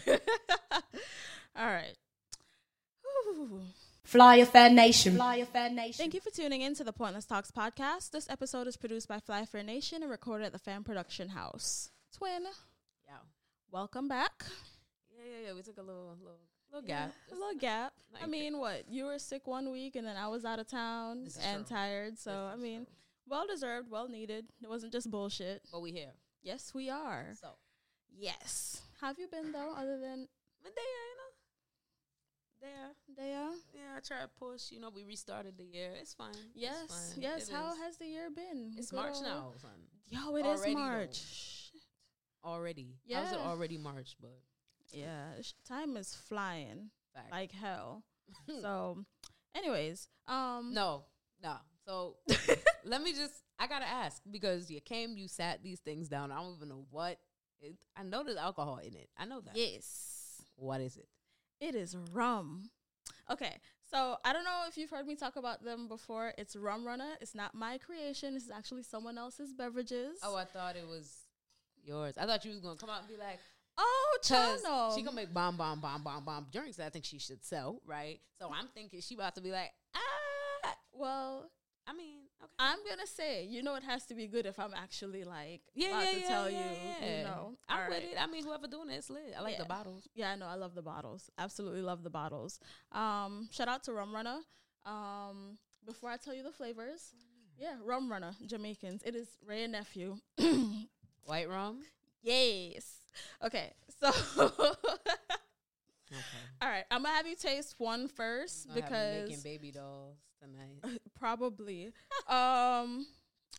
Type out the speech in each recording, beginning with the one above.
All right. Whew. Fly Affair Nation. Fly Affair Nation. Thank you for tuning in to the Pointlesss Talks podcast. This episode is produced by Fly Fair Nation and recorded at the Fan Production House. Twin, Yeah. welcome back. Yeah, yeah, yeah. We took a little, little, little Yeah, gap. a little gap. I Like- mean, what? You were sick one week and then I was out of town This and true. tired. So, I mean, true. well deserved, well needed. It wasn't just bullshit. but we here. Yes, we are. So, Yes. Have you been, though, other than there, you know, there. There. Yeah, I try to push. You know, we restarted the year. It's fine. It's Yes, fine. yes. It How is. has the year been? It's Good March now, son. Yo, it is Already, though. March. Already. How's it Yeah. already March? But Yeah, sh- time is flying fact. like hell. so, anyways, um, no, no. So let me just. I gotta ask because you came, you sat these things down. I don't even know what. It, I know there's alcohol in it. I know that. yes, What is it? it is rum. Okay, so I don't know if you've heard me talk about them before. It's Rum Runna. It's not my creation. This is actually someone else's beverages. Oh, I thought it was yours. I thought you was gonna come out and be like, oh, Chano. she gonna make bomb, bomb, bomb, bomb, bomb drinks that I think she should sell, right? So I'm thinking she about to be like, ah. well, I mean, okay. I'm gonna say, you know, it has to be good if I'm actually like yeah, about yeah, to yeah, tell yeah, you, yeah. you know. I'm All with right. it. I mean, whoever doing it, it's lit. I like Yeah. the bottles. Yeah, I know. I love the bottles. Absolutely love the bottles. Um, shout out to Rum Runna. Um, before I tell you the flavors, yeah, Rum Runna, Jamaicans. It is Wray and Nephew. White rum. yes. Okay, so Okay. all right, I'm gonna have you taste one first Gonna have me because making baby dolls tonight. probably. um,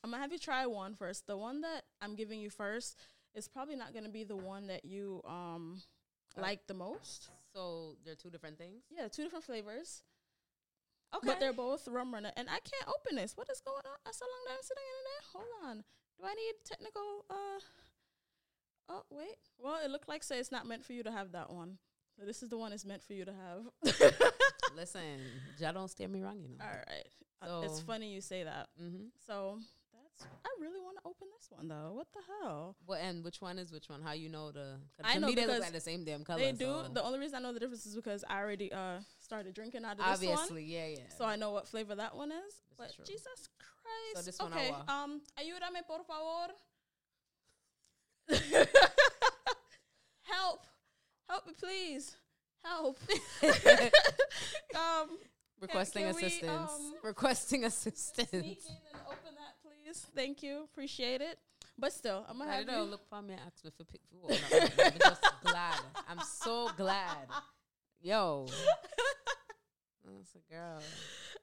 I'm gonna have you try one first. The one that I'm giving you first is probably not gonna be the one that you um Uh, like the most. so they're two different things. Yeah, two different flavors. Okay. But they're both rum runna, and I can't open this. What is going on? That's a long time sitting in there. Hold on. Do I need technical? Uh. Oh wait. Well, it looked like say it's not meant for you to have that one. So this is the one it's meant for you to have. Listen, y'all don't steer me wrong, you know. All right. Uh, it's funny you say that. Mm-hmm. So that's. I really want to open this one though. What the hell? Well, and which one is which one? How you know the? I know me they look like the same damn color. they do. so- The only reason I know the difference is because I already uh started drinking out of this one. obviously, yeah, yeah. So I know what flavor that one is. This but is. Jesus Christ. this one okay. Um, ayúdame por favor. Help. Help me please. Help. um requesting can we, assistance. um, requesting assistance. sneak in and open that please. Thank you. Appreciate it. But still, I'm gonna I have don't know. Look for me and ask me for pick. No, I'm just glad. I'm so glad. Yo, that's a girl.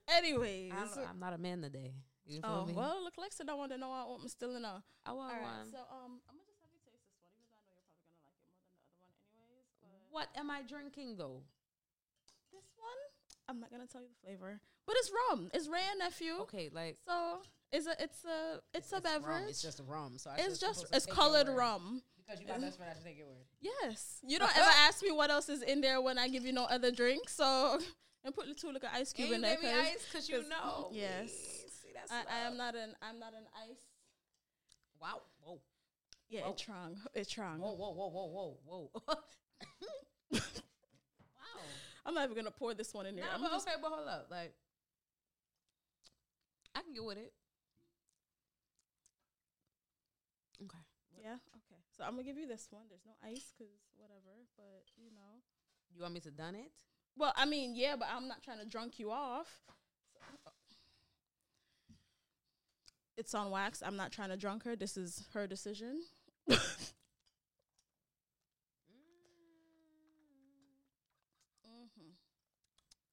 Anyways. I'm not a man today. You feel Oh me? well, look, Lexa don't want to know I want me still in a I want All right, one. so um, I'm gonna just have you taste this one, even though I know you're probably gonna like it more than the other one, anyways. But what am I drinking though? this one, I'm not gonna tell you the flavor, but it's rum. It's Wray and Nephew. Okay, like So it's a it's a it's, a rum. beverage. It's just rum. So I it's just it's colored rum. Because you my best friend, I should take your word. Yes. You don't ever ask me what else is in there when I give you no other drink. So and put the two little ice cube And in there. 'cause ice because you know. yes. See, that's I, I am not an I'm not an ice. Wow. Whoa. Yeah, Whoa. it's strong. It's strong. Whoa. Whoa. Whoa. Whoa. Whoa. Whoa. wow. I'm not even gonna pour this one in there. Nah, I'm but just okay, but hold up. Like, I can get with it. Okay. Yeah. Okay. So I'm gonna give you this one. There's no ice, cause whatever. But you know. You want me to done it? Well, I mean, yeah, but I'm not trying to drunk you off. So- It's on wax. I'm not trying to drunk her. This is her decision. hmm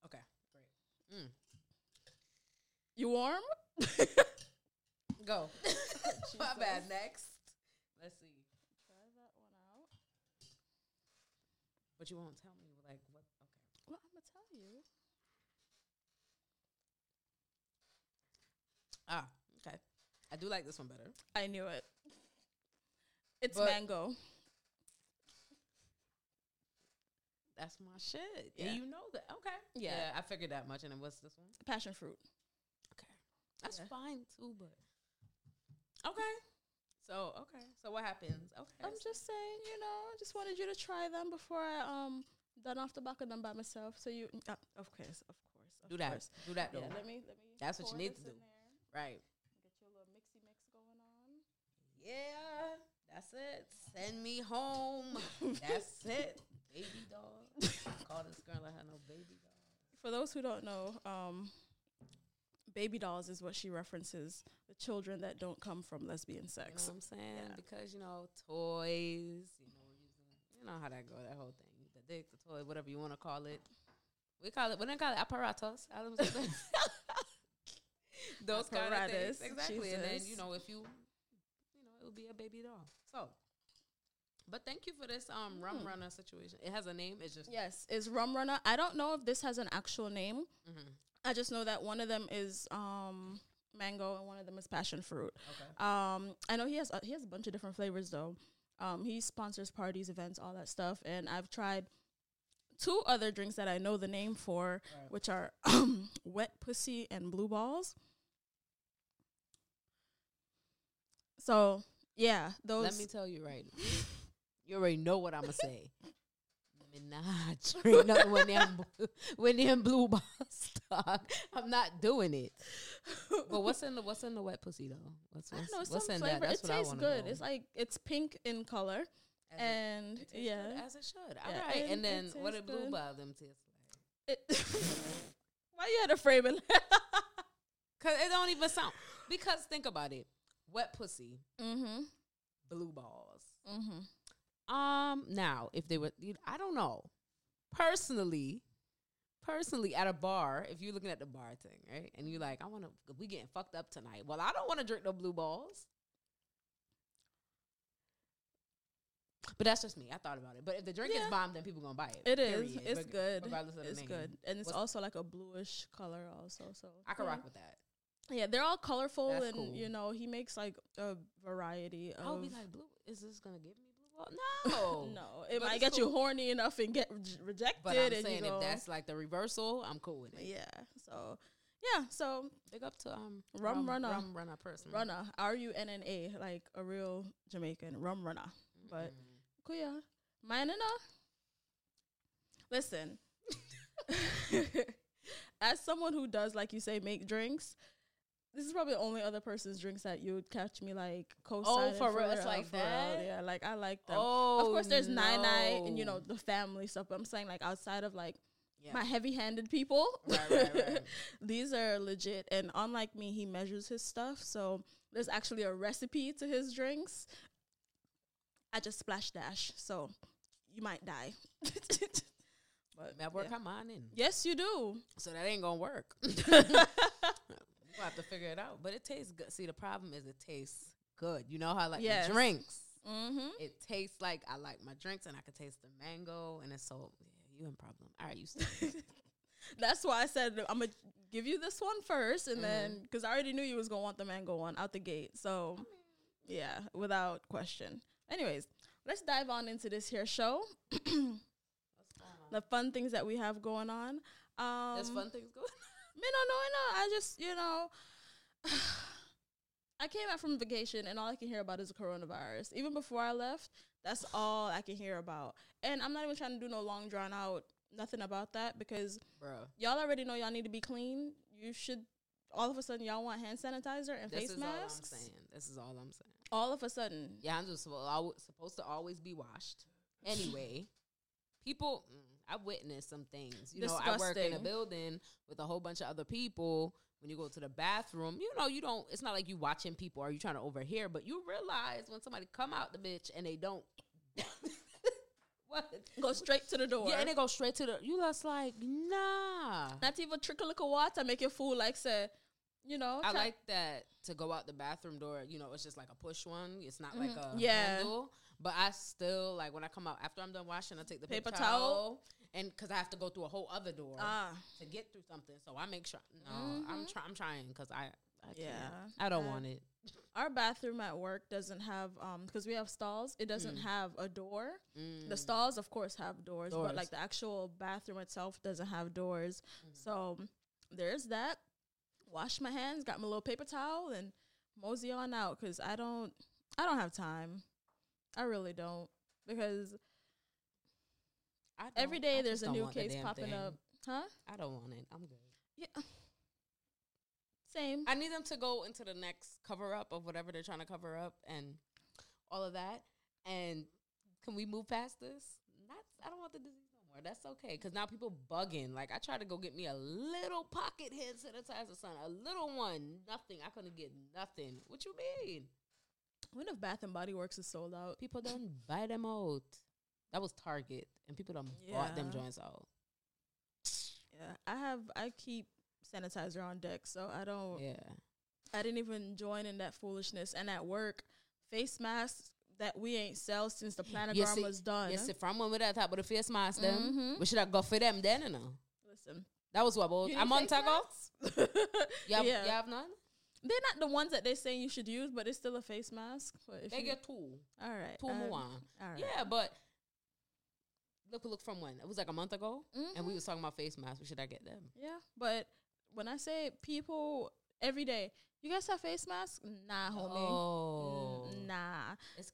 Okay. Great. Mm. You warm? Go. My bad. Next. Let's see. Try that one out. But you won't tell me like what. Okay. Well, I'm gonna tell you. Ah. Okay. I do like this one better. I knew it. It's But- mango. That's my shit. Yeah. And you know that. Okay. Yeah. I figured that much. And then what's this one? Passion fruit. Okay. That's Yeah. fine too, but okay. So okay. So what happens? Okay. I'm just saying, you know, I just wanted you to try them before I um done off the back of them by myself. So you, uh, of course, of course, of do that. course. Do that Yeah, though. let me let me. That's what you need to do. Right. Get your little mixy mix going on. Yeah. That's it. Send me home. That's it. Baby doll. Call this girl. I had no baby doll. For those who don't know, um, baby dolls is what she references the children that don't come from lesbian You know sex. what I'm saying? Yeah. Because you know toys. You know. You know how that go. That whole thing. The dick, the toy, whatever you want to call it. We call it. We don't call it apparatus. I was gonna say. Those kind of Apparatus, things, exactly. And then you know if you, you know, it would be a baby doll. So, but thank you for this um rum Hmm. runner situation. It has a name. It's just Yes, it's rum runna. I don't know if this has an actual name. Mhm. I just know that one of them is um mango and one of them is passion fruit. okay. Um, I know he has uh, he has a bunch of different flavors though. Um, he sponsors parties, events, all that stuff, and I've tried two other drinks that I know the name for, Right. which are um, wet pussy and blue balls. So yeah, those. Let me tell you right now. You already know what I'm gonna say. Me not drink nothing when them bl- when them blue balls talk. I'm not doing it. But what's in the what's in the wet pussy though? What's I what's, don't know what's some in flavor. that? That's it what tastes want good. Know. It's like it's pink in color, As and it tastes yeah, as it should. All Yeah, right, and and, then what tastes did blue good. ball them taste like? it. Why you had to frame it? Cause it don't even sound. Because think about it, wet pussy, mm-hmm. blue balls. Mm-hmm. Um, now if they were, you- I don't know. Personally, personally, at a bar, if you're looking at the bar thing, right, and you're like, I want to, we getting fucked up tonight. Well, I don't want to drink no blue balls. But that's just me. I thought about it. But if the drink Yeah. is bomb, then people gonna buy it. It is. period, It's reg- good. Regardless of the It's name. good, and it's What's- also like a bluish color, also. So I can yeah. rock with that. Yeah, they're all colorful, That's and cool. you know he makes like a variety of. I would be like, blue. Is this gonna give me ball? No, no, it But might get you horny enough and get re- rejected. But I'm and saying if that's like the reversal, I'm cool with it. yeah. So yeah, so Big up to um Rum runna. rum runna person. runner, R U N N A, like a real Jamaican rum runner. But Mm. cool, yeah, mine and uh. Listen, as someone who does, like you say, make drinks. This is probably the only other person's drinks that you would catch me like co-signing. Oh, for real? It's like for real. that? Yeah, like I like them. Oh, of course, there's oh, nine night and you know the family stuff. But I'm saying like outside of like Yeah. my heavy-handed people, Right, right, right. these are legit. And unlike me, he measures his stuff, so there's actually a recipe to his drinks. I just splash dash, so you might die. but That work yeah. come on in. yes, you do. So that ain't gonna work. We'll have to figure it out. But it tastes good. See, the problem is it tastes good. You know how like Yes. the drinks. mm-hmm. It tastes like I like my drinks and I can taste the mango and it's so yeah, you in problem. All right, you. That's why I said I'm gonna give you this one first, and Mhm. then because I already knew you was gonna want the mango one out the gate. So yeah, without question. Anyways, let's dive on into this here show. the fun things that we have going on. Um, There's fun things going Me no, no, no. I just you know. I came back from vacation and all I can hear about is the coronavirus. Even before I left, that's all I can hear about. And I'm not even trying to do no long drawn out nothing about that because Bro. y'all already know y'all need to be clean. You should all of a sudden y'all want hand sanitizer and This face is masks. all I'm saying. This is all I'm saying. All of a sudden. Yeah, I'm just supposed, supposed to always be washed. Anyway, people, mm, I've witnessed some things. You know, I work in a building with a whole bunch of other people. When you go to the bathroom, you know, you don't. It's not like you watching people or you trying to overhear, but you realize when somebody come out the bitch and they don't. what? Go straight to the door. Yeah, and they go straight to the. You just like nah. not even trickle of water, make it fool like say, you know. I like that to go out the bathroom door. You know, it's just like a push one. It's not like Mhm. a Yeah. handle. But I still like when I come out after I'm done washing, I take the paper, Paper towel, towel? And because I have to go through a whole other door ah. to get through something. So I make sure. No, I'm Mhm. trying. I'm trying because I. I can't. Yeah. I don't Uh, want it. Our bathroom at work doesn't have um because we have stalls. It doesn't Mm. have a door. Mm. The stalls, of course, have doors, but like the actual bathroom itself doesn't have doors. Mm. So there's that. Wash my hands, got my little paper towel, and mosey on out because I don't. I don't have time. I really don't because every I day just there's a new case popping thing. up. Huh? I don't want it. I'm good. Yeah. Same. I need them to go into the next cover up of whatever they're trying to cover up and all of that. And can we move past this? Not. I don't want the disease no more. That's okay because now people bugging. Like I tried to go get me a little pocket hand sanitizer, son. A little one. Nothing. I couldn't get nothing. What you mean? When if Bath and Body Works is sold out? People don't buy them out. That was Target, and people don't bought them joints out. Yeah, I have. I keep sanitizer on deck, so I don't. Yeah. I didn't even join in that foolishness. And at work, face masks that we ain't sell since the planogram Yes, was done. Yes, if I'm one with that type of the face mask, them Mhm. we should have go for them then, you know. Listen, That was what about a month ago. You have, yeah, you have none? they're not the ones that they're saying you should use, but it's still a face mask. But if They get two. all right, Two um, more. All right. Yeah, but look, look from when? It was like a month ago, and we Mhm. was talking about face masks. Should I get them? Yeah, but when I say people every day, you guys have face masks? Nah, homie. Oh, Mm, nah. It's,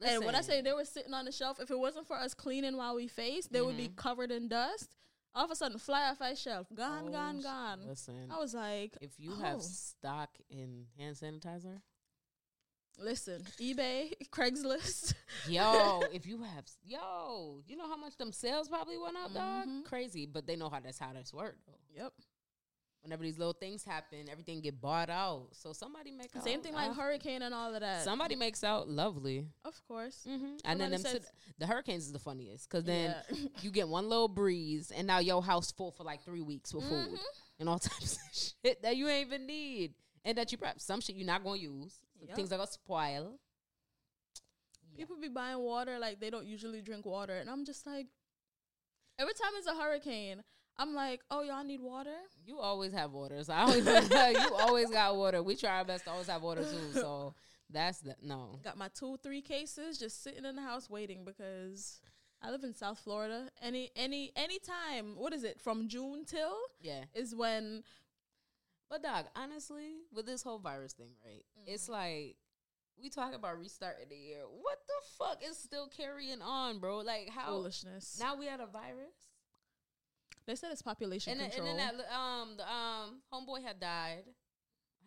And when I say they were sitting on the shelf, if it wasn't for us cleaning while we face, they would be Mhm. covered in dust. All of a sudden, fly off our shelf, gone, oh, gone, gone. Listen, I was like, if you have oh. stock in hand sanitizer, listen, eBay, Craigslist. yo, if you have, yo, you know how much them sales probably went up, dog? Mhm. Crazy, but they know how that's how this work. Though. yep. Whenever these little things happen, everything get bought out. So somebody make out. Same thing like uh, hurricane and all of that. Somebody makes out lovely. of course. hmm And then them says- sit- the hurricanes is the funniest because then Yeah. you get one little breeze and now your house full for like three weeks with food Mhm. and all types of shit that you ain't even need and that you prep some shit you're not gonna use. Some Yep. Things are gonna spoil. People be buying water like they don't usually drink water, and I'm just like, every time it's a hurricane, I'm like, oh y'all need water. You always have water. So I don't even you always got water. We try our best to always have water too. So that's the no. Got my two, three cases just sitting in the house waiting because I live in South Florida. Any, any, any time. What is it? From June till Yeah. is when. But dog, honestly, with this whole virus thing, right? It's like we talk about restarting the year. What the fuck is still carrying on, bro? Like how Foolishness. now we had a virus, they said it's population and then, and then that um the um homeboy had died.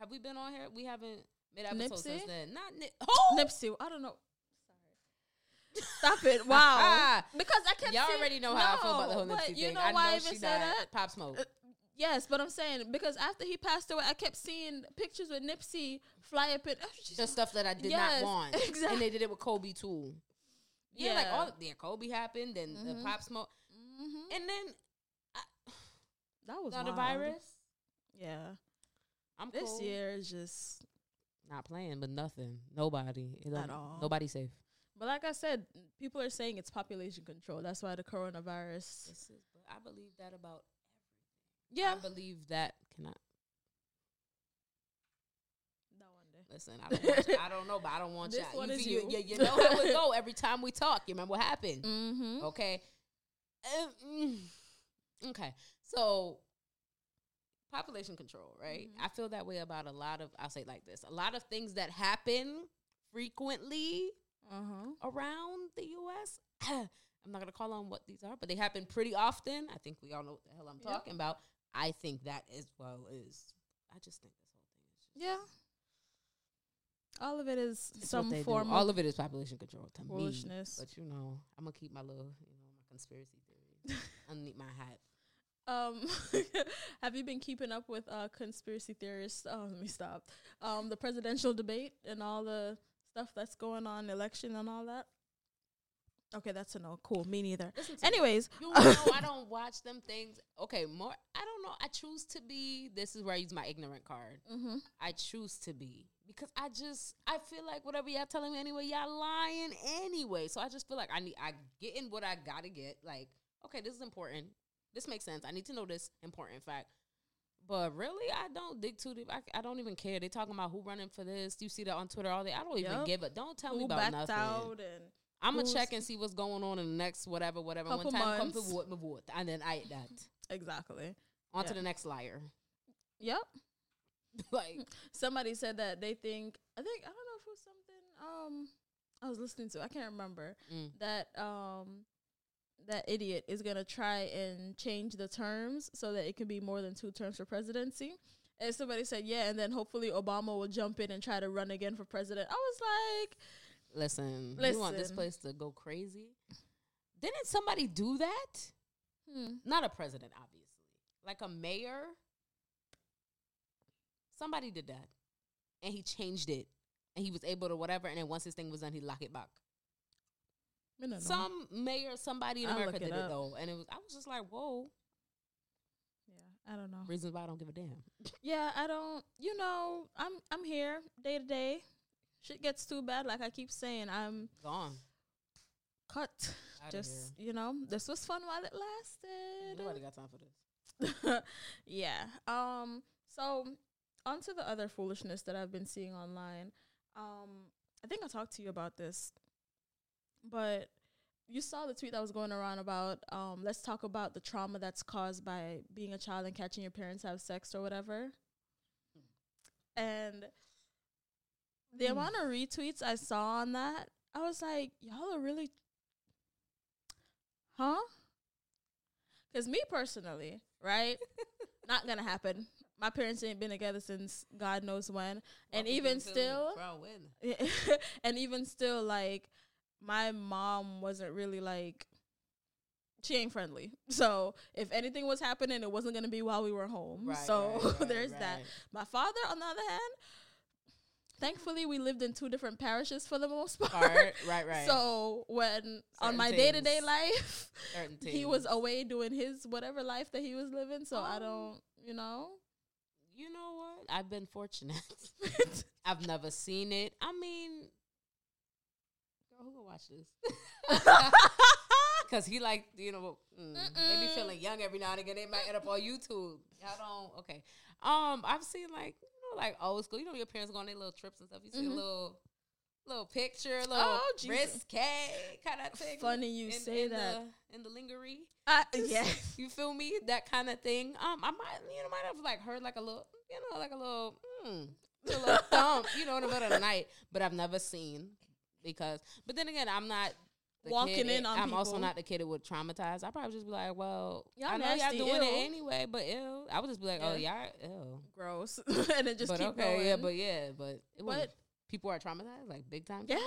Have we been on here? We haven't made episodes since Nipsey? then. Not Nip. Oh, Nipsey. I don't know. Stop it! Wow. because I kept Y'all seeing- already know how I feel about the whole No, Nipsey thing. You know I why know I even died. that? Pop Smoke. Uh, Yes, but I'm saying because after he passed away, I kept seeing pictures with Nipsey fly up and the stuff that I did Yes, not want. exact- And they did it with Kobe too. Yeah, like Yeah. all yeah, Kobe happened, then the Mhm. Pop Smoke, Mhm. and then that was now the wild. virus. Yeah, I'm this cool. year is just. not playing, but nothing. Nobody It At all. Nobody safe. But like I said, people are saying it's population control. That's why the coronavirus. This is, but I believe that about. Yeah, I believe that. Can I that one day. listen? I don't. Want you- I don't know, but I don't want This y'all. one you, is you, you. you, you know how it go every time we talk. You remember what happened? Mm-hmm. Okay. Um, mm, okay. So population control, right? Mhm. I feel that way about a lot of I'll say like this. A lot of things that happen frequently Uh-huh. around the US. I'm not gonna call on what these are, but they happen pretty often. I think we all know what the hell I'm Yep. talking about. I think that as well is I just think this whole thing is just Yeah. All of it is it's some form All of of it is population control to me. But you know, I'm gonna keep my little, you know, my conspiracy theories underneath my hat. Um, have you been keeping up with uh conspiracy theorists? Oh, let me stop. Um, the presidential debate and all the stuff that's going on, election and all that. Okay, that's a no. Cool, me neither. Me. Anyways, You know I don't watch them things. Okay, more I don't know. I choose to be this is where I use my ignorant card. mm-hmm. I choose to be because I just I feel like whatever y'all telling me anyway, y'all lying anyway. So I just feel like I need I get in what I gotta get. Like, okay, this is important. This makes sense. I need to know this important fact. But really, I don't dig too deep. I, I don't even care. They talking about who running for this. You see that on Twitter all day. I don't even Yep. give it. Don't tell me who about backed nothing. I'm gonna check and see what's going on in the next whatever, whatever. Couple One time to months. vote, me vote, and then I that. exactly. On to Yeah. the next liar. Yep. like Somebody said that they think. I think I don't know if it was something. um I was listening to? I can't remember Mm. that um that idiot is gonna try and change the terms so that it can be more than two terms for presidency. And somebody said, yeah, and then hopefully Obama will jump in and try to run again for president. I was like, Listen, you want this place to go crazy? Didn't somebody do that? hmm, Not a president, obviously. Like a mayor. Somebody did that. And he changed it. And he was able to whatever. And then once his thing was done, he locked it back. Don't know. Some mayor, somebody in I'll America did it it though. And it was I was just like, whoa. yeah, I don't know. Reasons why I don't give a damn. Yeah, I don't. You know, I'm I'm here day to day. Shit gets too bad. Like I keep saying, I'm Gone. cut. Outta Just you know, this was fun while it lasted. Nobody got time for this. yeah. Um. So on to the other foolishness that I've been seeing online. Um. I think I talked to you about this, but you saw the tweet that was going around about um. Let's talk about the trauma that's caused by being a child and catching your parents have sex or whatever. And the Hmm. amount of retweets I saw on that, I was like, y'all are really, huh? Because me personally, right? Not gonna happen. My parents ain't been together since God knows when, and even still, when? and even still, like my mom wasn't really like she ain't friendly. So if anything was happening, it wasn't gonna be while we were home. Right, so right, right, there's that. My father, on the other hand, thankfully we lived in two different parishes for the most part. Right, right. So when on my day to day life, he was away doing his whatever life that he was living. So I Um, don't, you know. You know what? I've been fortunate. I've never seen it. I mean, girl, who gonna watch this? Because he like, you know, mm, they be feeling young every now and again. They might end up on YouTube. Y'all don't. Okay. Um, I've seen like, know, like old school. You know, your parents go on their little trips and stuff. You see Mhm. a little, little picture, little Oh, risque kind of thing. Funny you in, say in that. The, in the lingerie. I, yeah. You feel me? That kind of thing. Um, I might, you know, might have like heard like a little, you know, like a little, mm, a little thump, you know, in the middle of the night. But I've never seen because. But then again, I'm not Walking in on I'm also not the kid that would traumatize. I probably just be like, well, Y'all I know y'all doing ew. it anyway, but ew. I would just be like, oh, Yeah. y'all, ew. Gross. and then just but keep okay, going. yeah, but yeah, but it was people are traumatized, like big time. Yeah.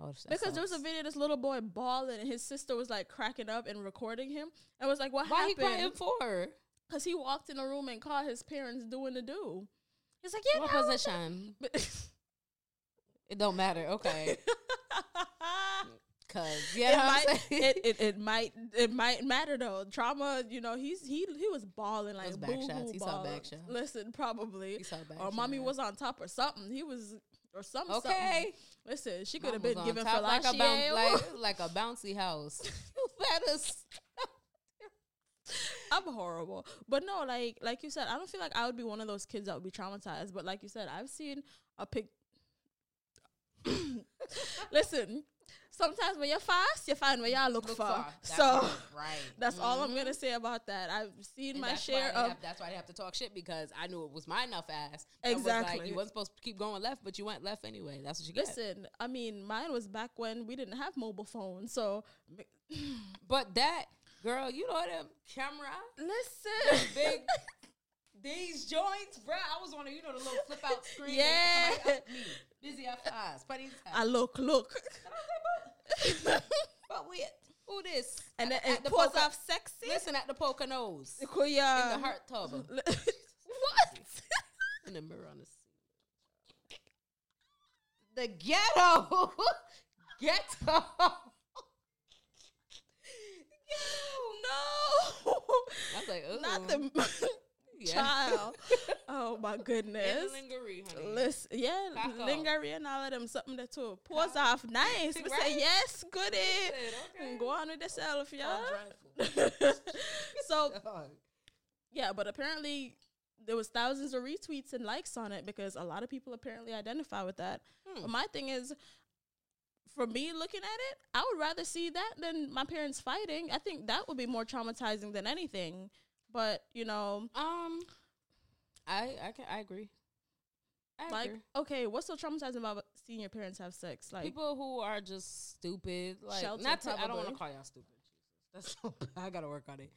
Oh, because there was a video this little boy bawling and his sister was like cracking up and recording him. And was like, what happened? Why he crying for? Because he walked in the room and caught his parents doing the do. He's like, yeah, What no, position? It don't matter. Okay. Cause yeah, it, know might, it, it, it might it might matter though. Trauma, you know, he's he he was balling like Those back shots. He saw back shots. Listen, probably He saw back or mommy shot. was on top or something. He was or some something. okay. Listen, she could have been given top like a, bounce, like, like a bouncy house. better stop. I'm horrible. But no, like like you said, I don't feel like I would be one of those kids that would be traumatized. But like you said, I've seen a pic. Listen, sometimes when you're fast, you find where y'all look, Look for. for. That So right. that's all I'm Mhm. gonna say about that. I've seen And my share of have, that's why they have to talk shit because I knew it was my enough ass. was like, Exactly. you wasn't supposed to keep going left, but you went left anyway. That's what you get. Listen, I mean, mine was back when we didn't have mobile phones. So But that girl, you know them camera listen, big these joints, bruh. I was on a, you know, the little flip out screen. Yeah. And somebody, me, busy after eyes, putting I look, look, But wait, who this? and then At- it at the pulls poker- off sexy. Listen at the poker nose in the heart tub what? in the mirror on the seat. The ghetto, ghetto. no, I was like, Ooh. not the Yeah. child. Oh my goodness. the lingerie, honey. Listen, yeah, Cock off. lingerie and all of them, something that too. Pause Cock. off, nice. We Right? say yes, goody. Said, okay. Go on with yourself, y'all. so Dog. yeah, but apparently there was thousands of retweets and likes on it because a lot of people apparently identify with that. Hmm. But my thing is, for me looking at it, I would rather see that than my parents fighting. I think that would be more traumatizing than anything. But you know, Um, I I can I agree. I Like, agree. okay, what's so traumatizing about seeing your parents have sex? Like, people who are just stupid. Like, Sheltered, not to, I don't want to call y'all stupid. Jesus, that's so. I gotta work on it.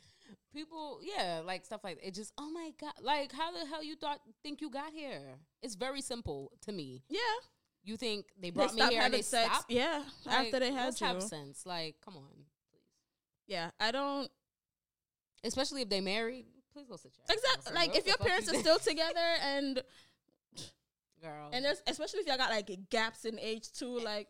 People, yeah, like stuff like it. Just, oh my god, like how the hell you thought think you got here? It's very simple to me. yeah, You think they they brought me here and they sex. stopped? Yeah, Like, after they had you. have sense. Like, come on, please. Yeah, I don't Especially if they married. Please go sit your exactly like if your What the fuck parents are still together and girl, and there's especially if y'all got like gaps in age too, eh, like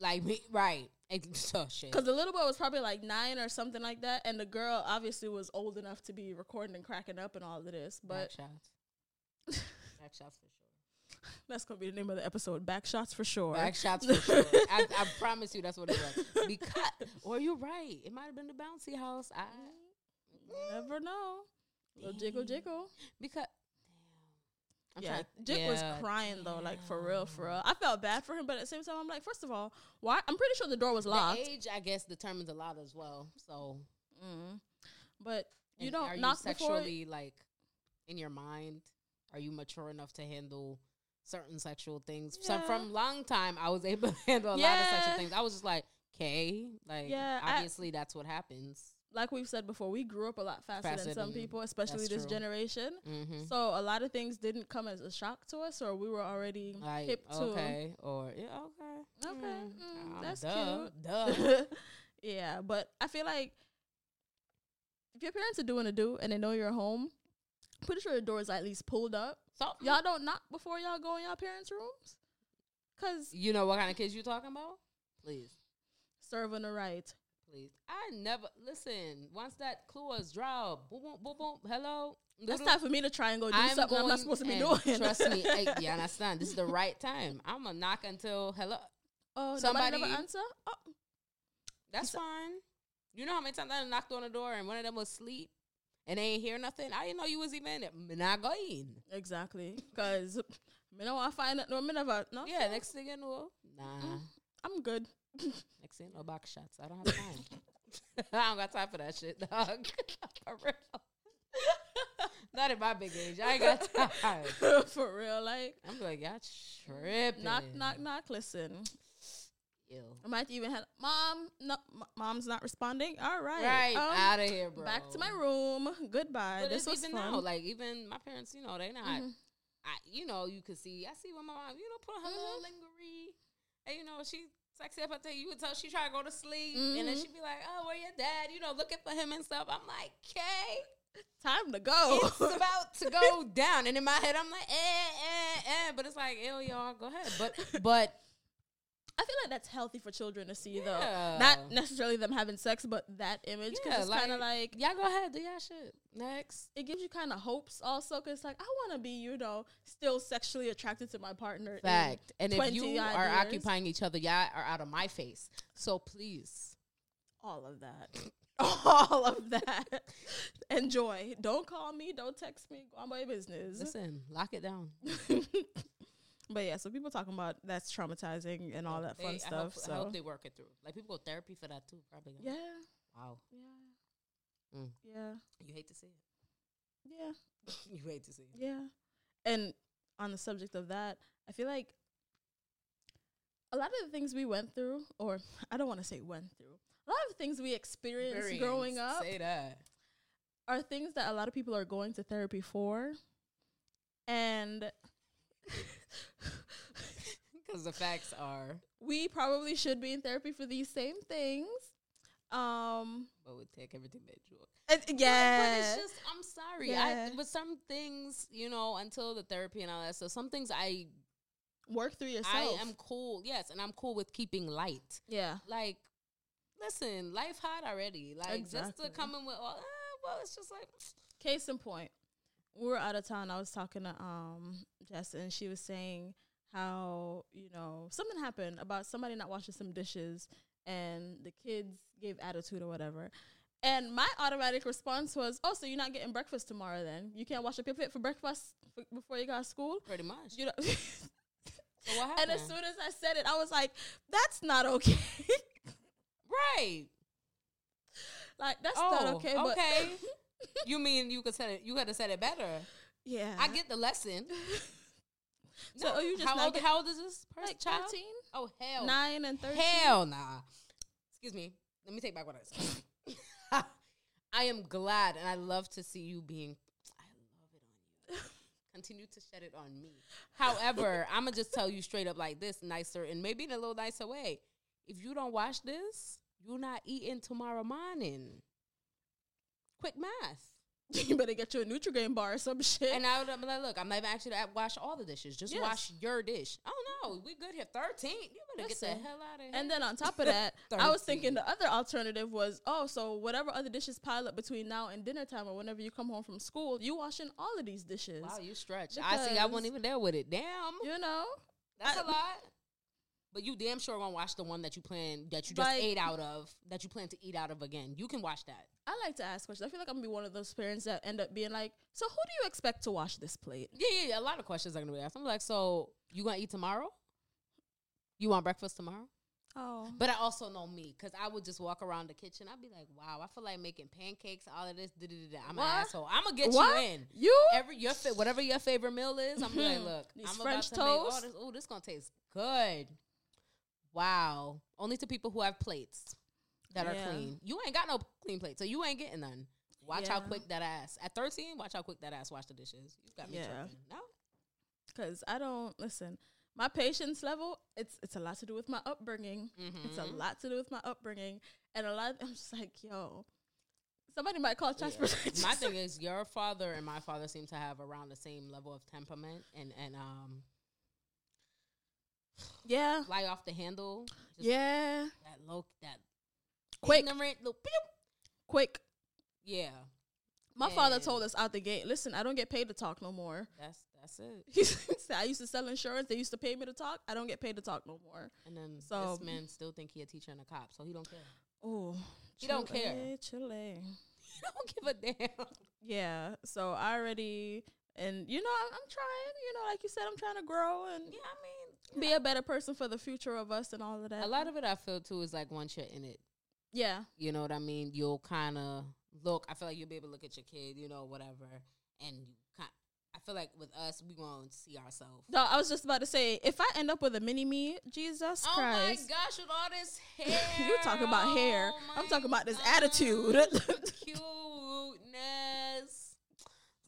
like me, right? Ex- Oh shit. because the little boy was probably like nine or something like that, and the girl obviously was old enough to be recording and cracking up and all of this. back But shots, back shots for sure. that's gonna be the name of the episode. Back shots for sure. Back shots for sure. I, I promise you, that's what it was. Because, or you're right. It might have been the bouncy house. I Never know. Little jiggle jiggle. because. I'm yeah, trying- Jig was crying though, like for real, for real. I felt bad for him, but at the same time, I'm like, first of all, why? I'm pretty sure the door was locked. The age, I guess, determines a lot as well. So Mm. But you and don't are knock you sexually like in your mind. Are you mature enough to handle certain sexual things? So from long time, I was able to handle a lot of sexual things. I was just like, okay, like Yeah, I- obviously that's what happens. Like we've said before, we grew up a lot faster, Faster than some than- people, especially that's this true. generation. Mm-hmm. So a lot of things didn't come as a shock to us, or we were already Like hip to. okay, or yeah, okay, Okay, Mm, mm, that's duh, cute. Duh. yeah, but I feel like if your parents are doing a do and they know you're home, I'm pretty sure the door is at least pulled up. So Y'all don't knock before y'all go in y'all parents' rooms, cause you know what kind of kids you're talking about? Please, serving the right. Please. I never listen. Once that clue is dropped, boom, boom, boom, boom. Hello. That's Doodle. time for me to try and go do I'm something I'm not supposed to be doing. Trust me. I, yeah, understand. This is the right time. I'm gonna knock until hello. oh, somebody- never answer. Oh, That's fine. You know how many times I knocked on the door and one of them was asleep and they ain't hear nothing. I didn't know you was even not going. exactly. Cause me want to find it. No, me never. No. Yeah, next thing you know, nah. Mm. I'm good. Next thing know, back shots. I don't have time. I don't got time for that shit, dog. for real. Not at my big age. I ain't got time. For real, like I'm like, y'all tripping. knock, knock, knock. Listen, Ew. I might even have mom. No, m- mom's not responding. All right, Right, um, out of here, bro. Back to my room. Goodbye. But this was even fun. now, like even my parents, you know, they not. Mhm. I, you know, you could see. I see when my mom, you know, put her little Mhm. lingerie, and you know, she sexy I until you would tell she try to go to sleep, and then Mhm. she'd be like, "Oh, where your dad?" You know, looking for him and stuff. I'm like, "Okay, Time to go. it's about to go down," and in my head, I'm like, "Eh, eh, eh," but it's like, "Ew, y'all, go ahead." But, but I feel like that's healthy for children to see, though. Not necessarily them having sex, but that image because Yeah, it's kind of like y'all go ahead, do y'all shit next. it gives you kind of hopes also because like I want to be you know still sexually attracted to my partner. Fact. And if you are years. occupying each other, y'all are out of my face. So please. all of that. all of that. Enjoy. Don't call me. Don't text me. Go on my business. Listen, lock it down. but yeah, so people talking about that's traumatizing and all that fun They- I stuff. hope, I so hope they work it through. Like people go therapy for that too, probably. yeah, Wow. yeah, Mm. yeah, You hate to see it. yeah, you hate to see it. yeah. And on the subject of that, I feel like a lot of the things we went through, or I don't want to say went through, a lot of the things we experienced growing up Say that. are things that a lot of people are going to therapy for. And Because the facts are, we probably should be in therapy for these same things. Um, but we take everything that you and- But- yeah, But it's just, I'm sorry. Yeah. I, but some things, you know, until the therapy and all that stuff, some things I, work through yourself. I am cool. Yes. And I'm cool with keeping light. yeah, Like, listen, life hard already. Like, just Exactly. to come in with, well, ah, well, it's just like, Case in point, we were out of town. I was talking to um Jess, and she was saying how you know something happened about somebody not washing some dishes, and the kids gave attitude or whatever. And my automatic response was, "Oh, so you're not getting breakfast tomorrow? Then you can't wash up your plate for breakfast f- before you got to school." pretty much. You know. So what and as soon as I said it, I was like, "That's not okay. right. like that's Oh, not okay." But okay. you mean you could said it? You could have said it better. yeah, I get the lesson. So, oh, you just how old? How old is this person? like child? 13, Oh hell, 9 and 13. hell nah. Excuse me. Let me take back what I said. I am glad and I love to see you being. I love it on you. Continue to shed it on me. However, I'm gonna just tell you straight up like this, nicer and maybe in a little nicer way. If you don't watch this, you're not eating tomorrow morning. Quick math. you better get you a Nutrigrain bar or some shit. And I would be like, look, I'm not even actually to wash all the dishes. Just Yes. wash your dish. Oh no, we good here. Thirteen. You better get Listen, the hell out of here. And then on top of that, I was thinking the other alternative was, oh, so whatever other dishes pile up between now and dinner time or whenever you come home from school, you washing all of these dishes. wow, you stretch. I see. I wasn't even there with it. Damn, You know? that's I- a lot. But you damn sure gonna watch the one that you plan that you just Like- ate out of that you plan to eat out of again. You can watch that. I like to ask questions. I feel like I'm gonna be one of those parents that end up being like, so who do you expect to wash this plate? Yeah, yeah, yeah. A lot of questions are gonna be asked. I'm like, so you gonna eat tomorrow? You want breakfast tomorrow? Oh. But I also know me because I would just walk around the kitchen. I'd be like, wow, I feel like making pancakes, all of this. Da, da, da, da. I'm What? an asshole. I'm gonna get What? you in. You? Every your fa- whatever your favorite meal is, I'm like, hmm. look, These I'm French about to make all toast? this. Oh, this gonna taste good. Wow. Only to people who have plates that are Yeah. clean. You ain't got no clean plate, so you ain't getting none. Watch how quick that ass. At 13, watch how quick that ass wash the dishes. You got me Yeah. tripping. No. Because I don't listen. My patience level, it's it's a lot to do with my upbringing. It's a Mhm. lot to do with my upbringing, and a lot. I'm just like, yo, somebody might call Yeah. transportation. My thing is, your father and my father seem to have around the same level of temperament and and um yeah, fly off the handle. Yeah, That low, that quick, ignorant little. quick. Yeah, My father told us out the gate, listen, I don't get paid to talk no more. that's that's it. He said, I used to sell insurance. They used to pay me to talk. I don't get paid to talk no more. And then So- this man still think he a teacher and a cop, so he don't care. Oh, He don't care. Chile. He don't give a damn. Yeah. So I already, and you know, I'm, I'm trying. You know, like you said, I'm trying to grow and Yeah, I mean, be a better person for the future of us and all of that. a lot of it I feel too is like once you're in it, Yeah. you know what I mean. You'll kind of look. I feel like you'll be able to look at your kid, you know, whatever, and you kind. I feel like with us, we gonna see ourselves. No, I was just about to say, if I end up with a mini me, Jesus Oh Christ. my gosh, with all this hair. You talking about hair. Oh I'm talking about this God. attitude. Cuteness.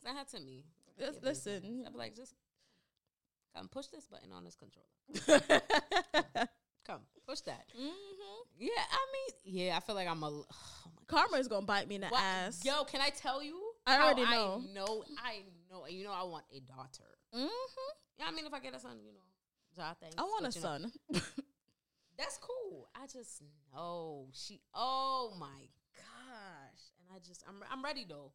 Send her to me. Just listen. Be like, just come push this button on this controller. Come push that. hmm Yeah, I mean, yeah, I feel like I'm a. Oh my Karma is gonna bite me in the What- ass. Yo, can I tell you? I already know. I know. I know. You know, I want a daughter. hmm Yeah, I mean, if I get a son, you know, so thanks. I want a know, son. That's cool. I just know she. Oh my gosh! And I just, I'm, I'm ready though.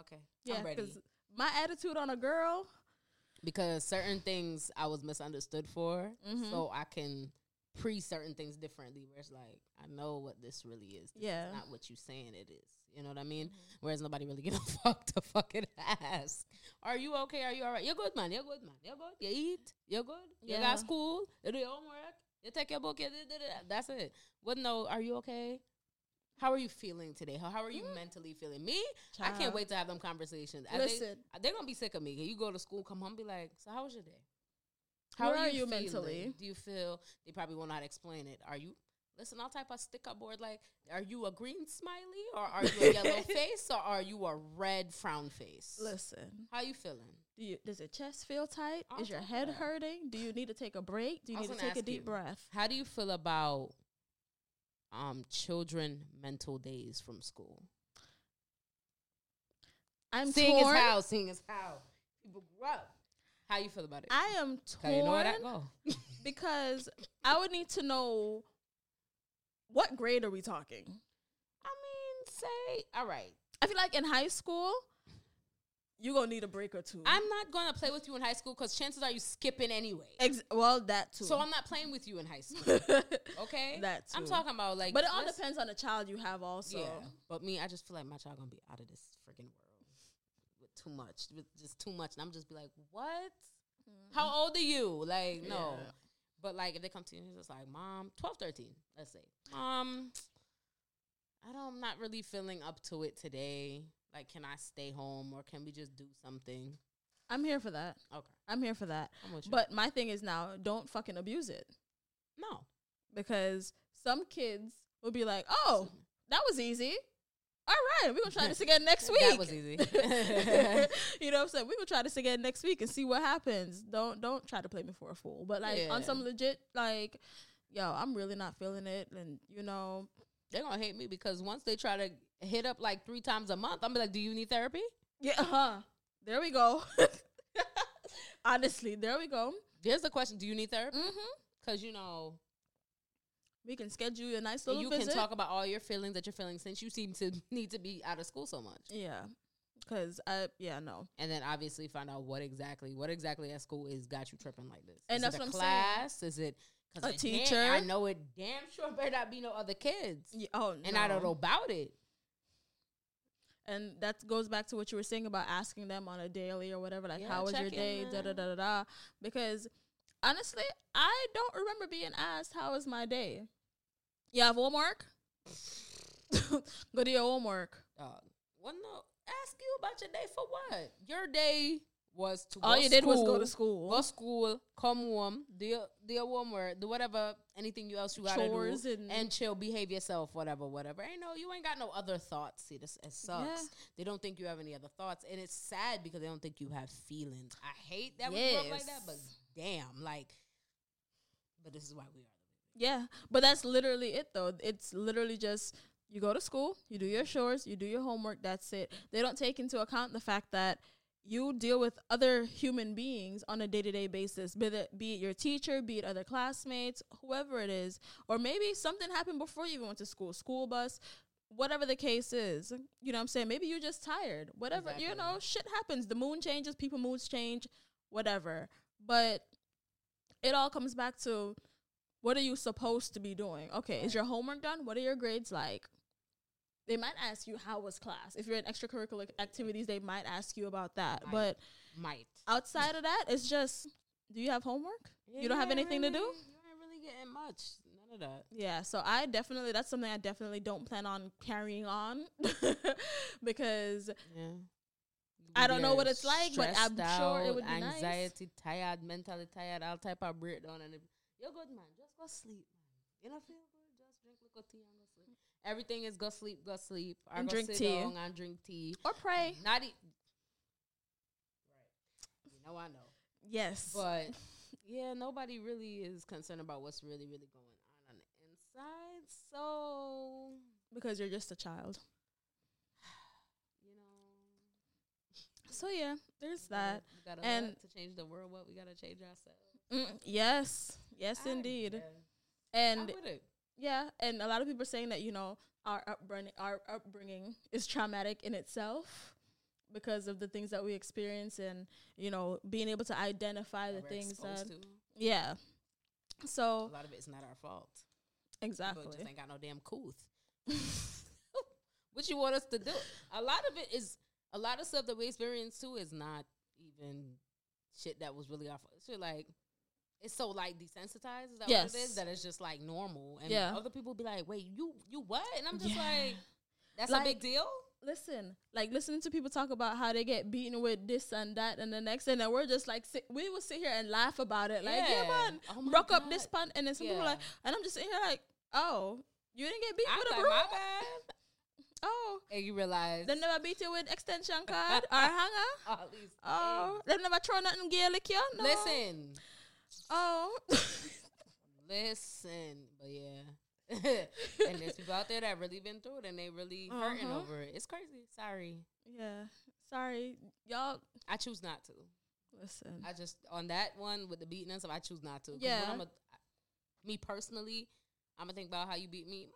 Okay, yeah, I'm ready because my attitude on a girl. because certain things I was misunderstood for, Mhm. so I can pre certain things differently. Where it's like, I know what this really is. This Yeah. Mm-hmm. not what you saying it is. You know what I mean? Whereas nobody really give a fuck to fucking ask. Are you okay? Are you all right? You're good, man. You're good, man. You're good. You eat. You're good. You got school. You do your homework. You take your book. You That's it. What? No. Are you okay? How are you feeling today? How, how are you mentally feeling? Me, I can't wait to have them conversations. Listen. they're gonna be sick of me. You go to school, come home, be like, "So how was your day? Where are you feeling? mentally? Do you feel? They probably how to explain it. Are you? Listen, I'll type a sticker board like, are you a green smiley or are you a yellow face or are you a red frown face? Listen, How you feeling? do you, does your chest feel tight? I'll Is your head it. hurting? Do you need to take a break? Do you need to take a deep you. breath? How do you feel about um children mental days from school? I'm seeing torn. is how, seeing is how. People grow up. How you feel about it? I am torn you know where that go. because I would need to know what grade are we talking. I mean, say all right. I feel like in high school, you're gonna need a break or two. I'm not gonna play with you in high school because chances are you skipping anyway. Ex- well, that too. So I'm not playing with you in high school. Okay, that too. I'm talking about like, but it all depends on the child you have, also. Yeah, but me, I just feel like my child gonna be out of this freaking world with too much, with just too much, and I'm just be like, what? How old are you? Like, no. Mm-hmm. Yeah. But like, if they come to you, and it's just like, mom, 12, 13, let's say, mom, I don't, I'm not really feeling up to it today. Like, can I stay home or can we just do something? I'm here for that. Okay, I'm here for that. I'm with you. But my thing is now, don't fucking abuse it no, because some kids will be like, "Oh, that was easy. All right, we're gonna try this again next week." that was easy. you know what I'm saying? We're gonna try this again next week and see what happens. Don't don't try to play me for a fool. But like on some legit like, yo, I'm really not feeling it and you know They're gonna hate me because once they try to hit up like three times a month, I'm be like, "Do you need therapy?" Yeah, uh-huh. There we go. Honestly, there we go. There's the question: Do you need therapy? Mm-hmm. Because you know We can schedule you a nice little you visit. can talk about all your feelings that you're feeling since you seem to need to be out of school so much, Yeah, because I yeah no. and then obviously find out what exactly what exactly at school is got you tripping like this. And is that's it a what I'm saying. class? Is it 'cause A damn- teacher? I know it damn sure better not be no other kids, Yeah, oh, and I don't know about it. And that goes back to what you were saying about asking them on a daily or whatever, like Yeah, how was your in, day, da da da da da. Because honestly, I don't remember being asked how was my day. You have homework? Go do your homework. Dog. Well, no. Ask you about your day for what? Your day was to All go you did was go to school. Go school, come home, do your, do your homework, do whatever, anything you else you gotta Chores do, and- and, chill, behave yourself, whatever, whatever. Ain't no, you ain't got no other thoughts. See, this it sucks. Yeah. They don't think you have any other thoughts, and it's sad because they don't think you have feelings. I hate that we grew up like that, but damn, like, but this is why we are. Yeah, but that's literally it though. It's literally just you go to school, you do your chores, you do your homework, that's it. They don't take into account the fact that you deal with other human beings on a day-to-day basis, be it, be it your teacher, be it other classmates, whoever it is, or maybe something happened before you even went to school, school bus, whatever the case is. You know what I'm saying? Maybe you're just tired. Whatever, you know, shit happens. The moon changes, people moods change, whatever. But it all comes back to what are you supposed to be doing? Okay, is your homework done? What are your grades like? They might ask you how was class. If you're in extracurricular activities, they might ask you about that. Might. But Might. outside of that, it's just do you have homework? You don't have anything to do? You ain't really getting much. None of that. Yeah, so I definitely that's something I definitely don't plan on carrying on because Yeah. I don't know what it's like, but I'm Stressed sure it would be nice. anxiety, tired, mentally tired, all type of breakdown. And you're good, man, just go sleep, man. You know, feel good, just drink little tea and go sleep. Everything is go sleep, go sleep, or And go drink sit tea. down and drink tea. or pray. Not e- right. You know, I know, Yes. but yeah, nobody really is concerned about what's really, really going on on the inside. So because you're just a child. you know, So yeah, there's that. we gotta and- to change the world. What we gotta change ourselves. Mm, yes. Yes I indeed. guess. And I'm with it. Yeah, and a lot of people are saying that you know our upbringing, our upbringing is traumatic in itself because of the things that we experience, and you know being able to identify the things that to. yeah. So a lot of it's not our fault. People exactly, just ain't got no damn couth. what you want us to do? A lot of it is a lot of stuff that we experience too is not even shit that was really our fault. It's like it's so like desensitized. Is that what Yes. it is? That it's just like normal. And Yeah. other people be like, "Wait, you you what?" And I'm just Yeah. like, "That's a big deal." listen, like listening to people talk about how they get beaten with this and that and the next, and then we're just like sit, we will sit here and laugh about it, like yeah, Yeah. man, Oh rock up this God. pun, and then some people are like, and I'm just sitting here like, oh, you didn't get beat I'm with a broom, my bad. oh, And you realize they never beat you with extension card or hanger. Oh, they never throw nothing Gaelic you? No. Listen. Oh. Listen, but yeah. and there's people out there that really been through it and they really hurting Uh-huh. over it. It's crazy. Sorry. yeah. Sorry. Y'all I choose not to. listen. I just on that one with the beating and stuff, I choose not to. Yeah. when I'm a, me personally, I'm gonna think about how you beat me.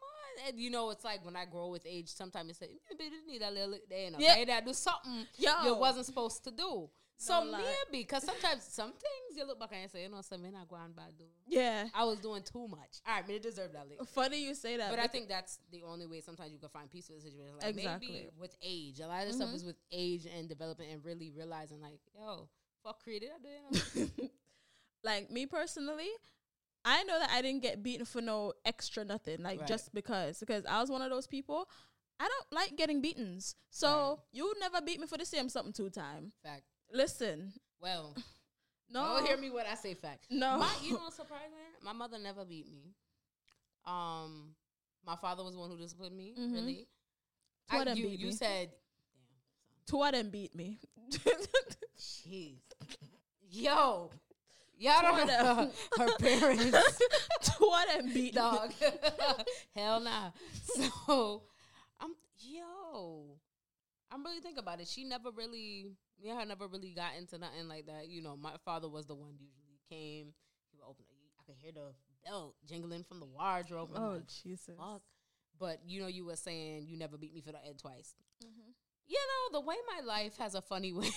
And you know, it's like when I grow with age, sometimes you say, "You beat me that little day, Yeah. okay, that do something Yo. you wasn't supposed to do." So Don't maybe, because sometimes some things you look back and you say, "You know, something I go on bad do. Yeah. I was doing too much. All right, but it deserved that. Lick. Funny you say that. But I think that's the only way sometimes you can find peace with a situation. Like Exactly. maybe with age, a lot of the stuff mm-hmm. is with age and development and really realizing like, yo, fuck created. I did. you know? like me personally, I know that I didn't get beaten for no extra nothing, like Right. just because. Because I was one of those people. I don't like getting beatings. So Right. you never beat me for the same something two time. Fact. Listen, Well, no, don't hear me when I say fact. No, My, you know what's surprising? My mother never beat me. Um, my father was the one who disciplined me. Mhm. Really, Twat and you, beat you me. said, Twat and beat me. "Jeez, yo, y'all don't know her parents." Twat and beat dog. Hell nah. So I'm yo. I'm really thinking about it. She never really me and her never really got into nothing like that. You know, my father was the one usually came. He would open I could hear the belt jingling from the wardrobe. Oh like, Jesus! fuck. But you know, you were saying you never beat me for the head twice. Mhm. You know, the way my life has a funny way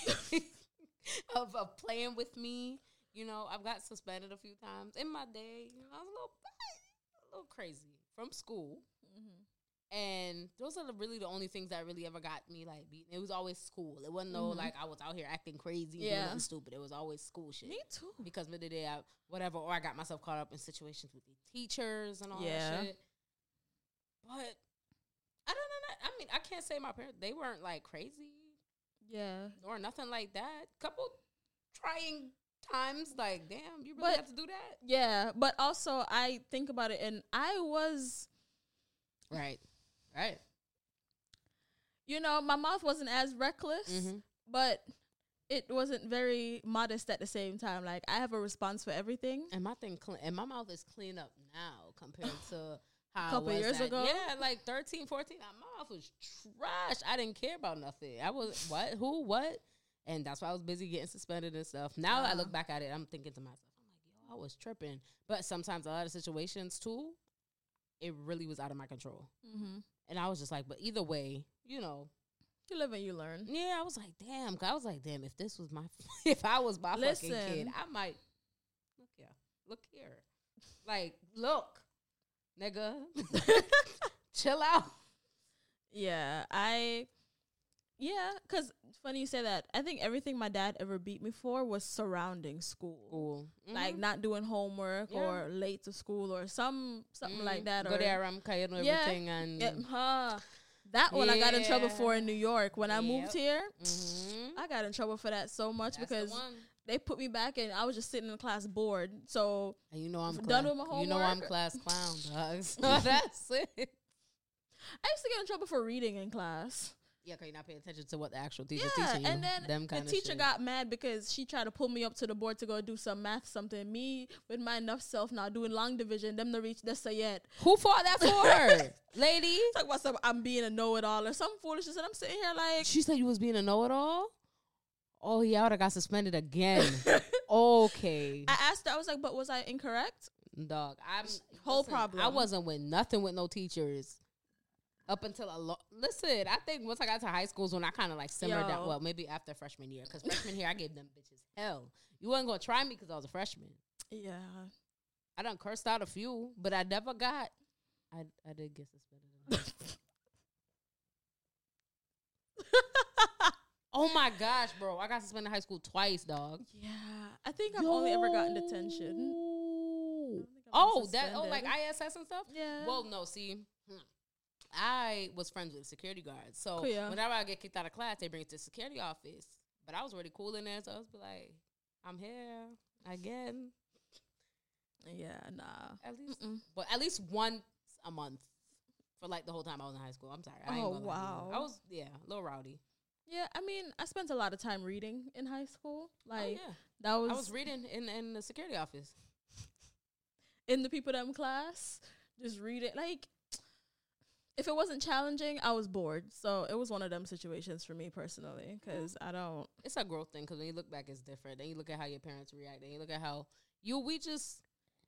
of, of playing with me. You know, I've got suspended a few times in my day. You know, I was a little, a little crazy from school. And those are the, really the only things that really ever got me like beaten. It was always school. It wasn't no Mhm. like I was out here acting crazy, and Yeah. doing stupid. It was always school shit. Me too. Because the day, I, whatever, or I got myself caught up in situations with the teachers and all Yeah. that shit. But I don't know. I mean, I can't say my parents they weren't like crazy Yeah. or nothing like that. Couple trying times, like damn, you really But- have to do that, Yeah, but also I think about it, and I was, right? Right. you know, my mouth wasn't as reckless, Mm-hmm. but it wasn't very modest at the same time. Like I have a response for everything. And my thing, clean, and my mouth is clean up now compared to how a Couple years at- ago? Yeah, like 13, 14, uh, my mouth was trash. I didn't care about nothing. I was what, who, what, and that's why I was busy getting suspended and stuff. Now I Uh-huh. look back at it, I'm thinking to myself, I'm like, yo, I was tripping. But sometimes a lot of situations too, it really was out of my control. Mm-hmm. And I was just like, but either way, you know, You live and you learn. yeah, I was like, damn. 'cause I was like, damn, if this was my, if I was my fucking kid, I might, look here, look here. Like, look, nigga, chill out. Yeah, I. Yeah, because funny you say that. I think everything my dad ever beat me for was surrounding school. Cool. Like not doing homework Yeah. or late to school or some something like that. Go or there, I'm and Yeah. everything. And Yeah, huh. That one I got in trouble for in New York when I moved here. Mhm. I got in trouble for that so much That's the because one. they put me back and I was just sitting in the class bored. So And you know I'm done cla- with my homework. You know I'm class clown, dog. So that's it. I used to get in trouble for reading in class. Yeah, cause you're not paying attention to what the actual teacher yeah, teaching you. and then them the teacher got mad because she tried to pull me up to the board to go do some math something. Me with my enough self now doing long division, them to reach the sayet. Who fought that for, her? lady? Talk about some I'm being a know it all or some foolishness, and I'm sitting here like, She said you was being a know-it-all. Oh, yeah, I would have got suspended again. okay, I asked her, I was like, but was I incorrect? dog. I'm Whole listen, I wasn't with nothing with no teachers up until a lot. Listen, I think once I got to high school is when I kind of like simmered down. Well, maybe after freshman year, because freshman year I gave them bitches hell. You wasn't gonna try me because I was a freshman. Yeah. I done cursed out a few, but I never got. I I did get suspended. oh my gosh, bro! I got suspended in high school twice, dog. yeah. I think I've only ever gotten detention. Yo. Oh, that oh like. ISS and stuff. Yeah. Well, no, see, I was friends with security guards, so Oh, yeah. whenever I get kicked out of class, they bring it to the security office. But I was really cool in there, so I was be like, "I'm here again." yeah, nah. At least, Mm-mm. but at least once a month for like the whole time I was in high school. I'm sorry. I Oh, gonna lie to you. wow. I was yeah, a little rowdy. Yeah, I mean, I spent a lot of time reading in high school. Oh, like oh yeah, that was, I was reading in in the security office. in the people them class, just read it. Like if it wasn't challenging, I was bored. So it was one of them situations for me personally because I don't. It's a growth thing because when you look back, it's different. Then you look at how your parents react. Then you look at how you we just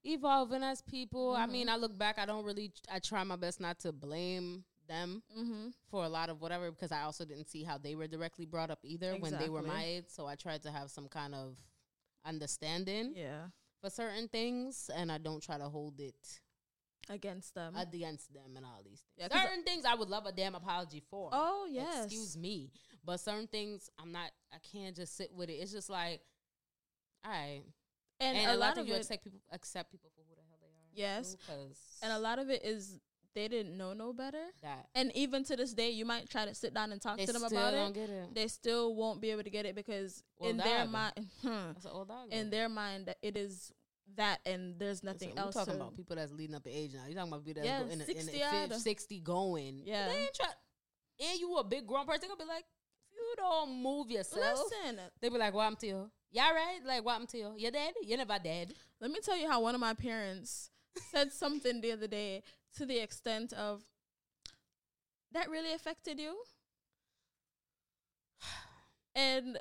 evolving as people. I Mhm. mean, I look back. I don't really. I try my best not to blame them Mm-hmm. for a lot of whatever because I also didn't see how they were directly brought up either when they were my age. So I tried to have some kind of understanding Yeah, for certain things, and I don't try to hold it against them. against them and all these things. Yeah, 'cause- certain things I would love a damn apology for. oh yes. Excuse me. But certain things I'm not I can't just sit with it. It's just like all right. And, And, a a lot lot of of you it, accept people accept people for who the hell they are. Yes. Because and a lot of it is they didn't know no better. that And even to this day, you might try to sit down and talk they to them still about don't it. get it. They still won't be able to get it because Well, in their dog. mind, That's an old dog. in their mind, that it is that, and there's nothing Listen, else. We're talking to- about people that's leading up in age now. You're talking about people that's Yeah, go in, a, 60 in a odd. fif- 60 going. Yeah. They ain't try, and you a big grown person, they gonna be like, if you don't move yourself, Listen, they be like, happened to you? Yeah, right? Like, what happened to you? You dead? You're never dead. let me tell you how one of my parents said something the other day to the extent of that really affected you. And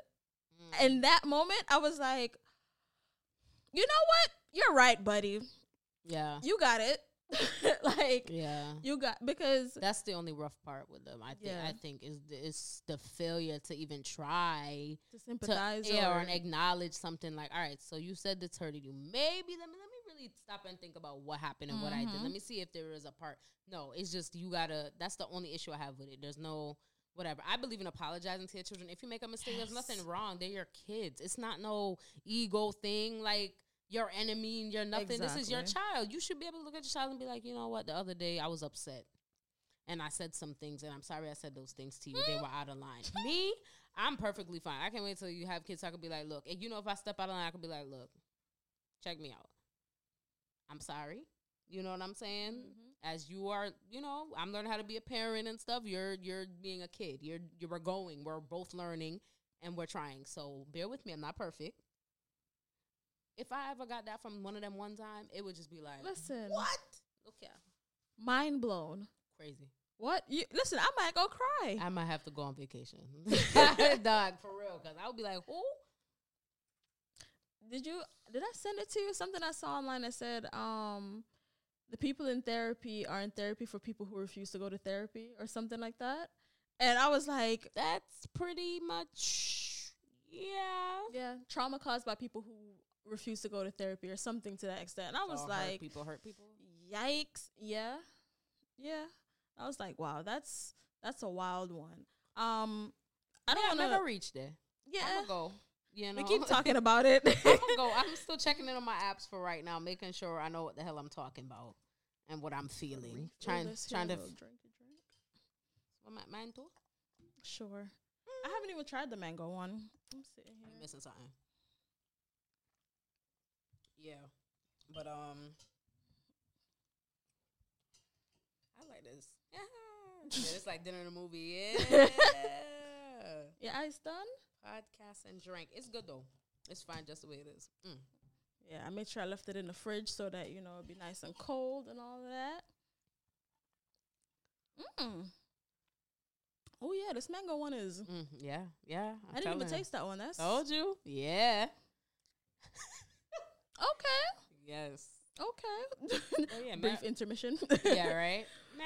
Mm. in that moment, I was like, you know what? You're right, buddy. yeah. You got it. like Yeah. you got because That's the only rough part with them. I think. Yeah. I think is the, is the failure to even try to to sympathize yeah, or or acknowledge something like, all right, so you said this hurted you. Maybe let me let me really stop and think about what happened and what I did. Mhm. Let me see if there is a part. No, it's just you gotta. That's the only issue I have with it. There's no whatever. I believe in apologizing to your children. If you make a mistake, there's nothing wrong. They're your kids. It's not no ego thing like. Your enemy and you're nothing. This is your child. You should be able to look at your child and be like, you know what? The other day I was upset and I said some things, and I'm sorry I said those things to you. They were out of line. Me, I'm perfectly fine. I can't wait till you have kids. So I could be like, look, and you know, if I step out of line, I could be like, look, check me out. I'm sorry. You know what I'm saying? Mm-hmm. As you are, you know, I'm learning how to be a parent and stuff. You're you're being a kid. You're you we're going. We're both learning and we're trying. So bear with me. I'm not perfect. If I ever got that from one of them one time, it would just be like, listen, what? Okay, mind blown. crazy. What you listen? I might go cry. I might have to go on vacation, dog, for real. Because I would be like, who? did you? Did I send it to you? Something I saw online that said, um, the people in therapy are in therapy for people who refuse to go to therapy or something like that. And I was like, That's pretty much, yeah. yeah, trauma caused by people who refuse to go to therapy or something to that extent. And I was like, people hurt people. yikes yeah yeah i was like wow that's that's a wild one um i don't yeah, I've never to reached there. yeah I'm gonna go. You know, we keep talking about it I'm go. I'm still checking in on my apps for right now, making sure I know what the hell I'm talking about and what I'm feeling. Trying, trying to. little drinky drink. what my too? sure i haven't even tried the mango one i'm sitting here missing something? Yeah, but um, I like this. Yeah, Yeah, it's like dinner and a movie. Yeah, yeah ice done podcast and drink. It's good though. It's fine just the way it is. Mm. yeah i made sure i left it in the fridge so that you know it'd be nice and cold and all of that mm. oh yeah this mango one is Mm, yeah, yeah. I'm i didn't even telling taste that one that's Told you. Yeah. okay Yes. okay Oh, yeah, brief ma- intermission yeah, right.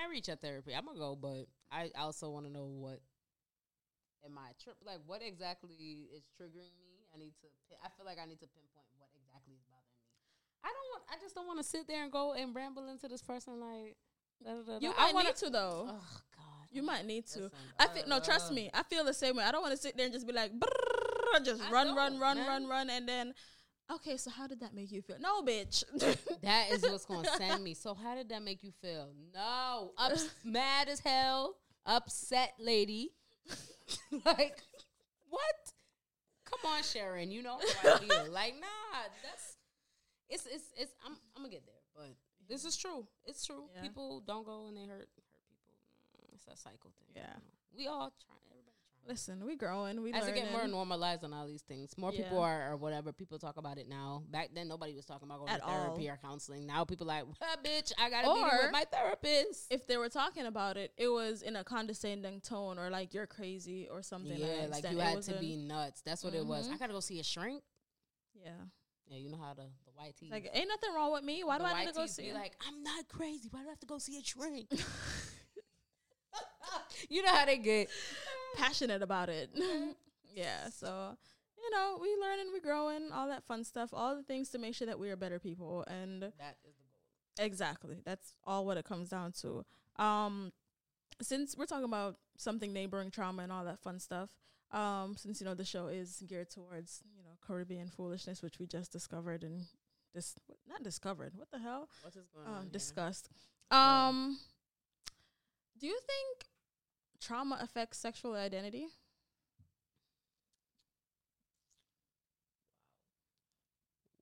Reach out therapy. I'm gonna go, but I also want to know what am I trip like what exactly is triggering me. I need to. pi- I feel like I need to pinpoint what exactly is bothering me. I don't want. I just don't want to sit there and go and ramble into this person like. da, da, da, you might wanna, need to though Oh God. You might need to. Listen, I feel no. Trust me. I feel the same way. I don't want to sit there and just be like, just I run, run, run, man. run, run, and then, okay. So how did that make you feel? No, bitch. That is what's gonna send me. So how did that make you feel? No, ups, mad as hell, upset lady. like what? Come on, Sharon. You know how I feel. like nah, that's it's it's it's. I'm I'm gonna get there, but this is true. It's true. Yeah. People don't go and they hurt hurt people. Mm, It's a cycle thing. you Yeah. know. we all try. Listen, we growing. We As it get more normalized on all these things, more people are or whatever. People talk about it now. Back then, nobody was talking about going At to therapy all. or counseling. Now people like, well, bitch, I got to meet with my therapist. if they were talking about it, it was in a condescending tone or like you're crazy or something. yeah, that like you had to be nuts. That's what it was. Mhm. I gotta go see a shrink. Yeah. Yeah, you know how the the white teeth. Like ain't nothing wrong with me. Why do the I need to go see? be like, I'm not crazy. Why do I have to go see a shrink? you know how they get. passionate about it. yeah, so you know, we learn and we growing, all that fun stuff, all the things to make sure that we are better people and That is the goal. exactly. That's all what it comes down to. Um since we're talking about something neighboring trauma and all that fun stuff, um since you know the show is geared towards, you know, Caribbean foolishness which we just discovered and this not discovered. What the hell? What is going on? Um here? discussed. Yeah. Um Do you think trauma affects sexual identity?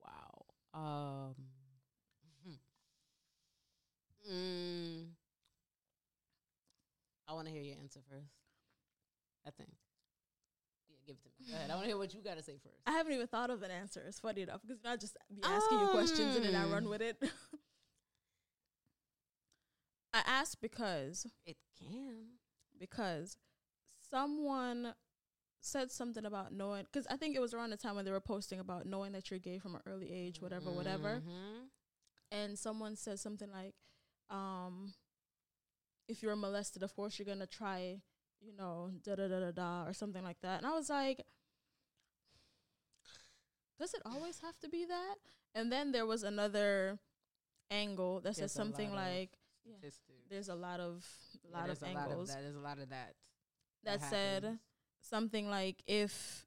Wow. Um. mm, I want to hear your answer first. I think. Yeah, give it to me. Go ahead. I want to hear what you got to say first. I haven't even thought of an answer. It's funny enough because I just be asking you questions and then I run Um. with it. I ask because It can. Because someone said something about knowing because I think it was around the time when they were posting about knowing that you're gay from an early age, whatever, whatever. Mhm. And someone said something like, um, if you're molested, of course you're gonna try, you know, da da da da da or something like that. And I was like, does it always have to be that? And then there was another angle that says There's a something like Statistics. there's a lot of Yeah, lot there's of a lot angles of that. There's a lot of that. that said something like if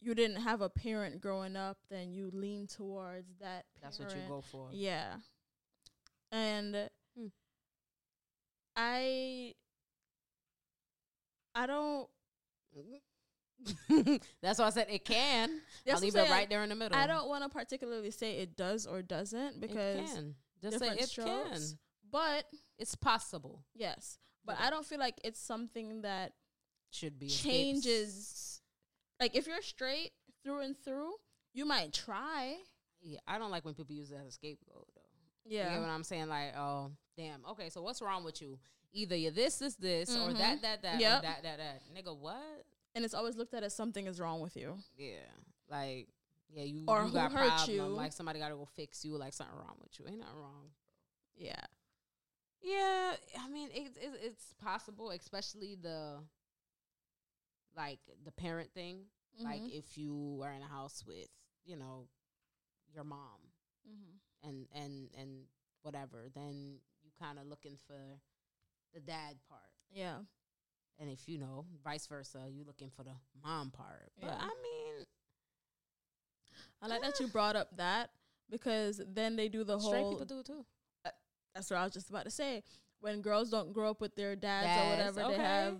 you didn't have a parent growing up, then you lean towards that. That's what you go for. Yeah, and Hmm. I I don't. That's why I said it can. That's I'll leave it right there in the middle. I don't want to particularly say it does or doesn't because it can. Just say different it strokes. can. But It's possible. yes, but Okay. I don't feel like it's something that Should be escapes. changes. Like if you're straight through and through, you might try. Yeah, I don't like when people use it as a scapegoat though. Yeah. You get what I'm saying? Like, oh, damn. Okay, so what's wrong with you? Either you're this, this, this, or Mhm. that, that, that, or Yep. that, that, that. Nigga, what? and it's always looked at as something is wrong with you. Yeah, like, yeah, you, Or you who got hurt problem. you. Like somebody got to go fix you. Like something wrong with you. Ain't nothing wrong. Yeah. Yeah, I mean, it's it's, it's possible, especially the like the parent thing. Like Mhm. if you are in a house with, you know, your mom Mhm. and and and whatever, then you kind of looking for the dad part. Yeah. And if you know, vice versa, you looking for the mom part. But I mean, I like that you brought up that because then they do the straight whole. people do it too. That's what I was just about to say. When girls don't grow up with their dads, or whatever, okay. they have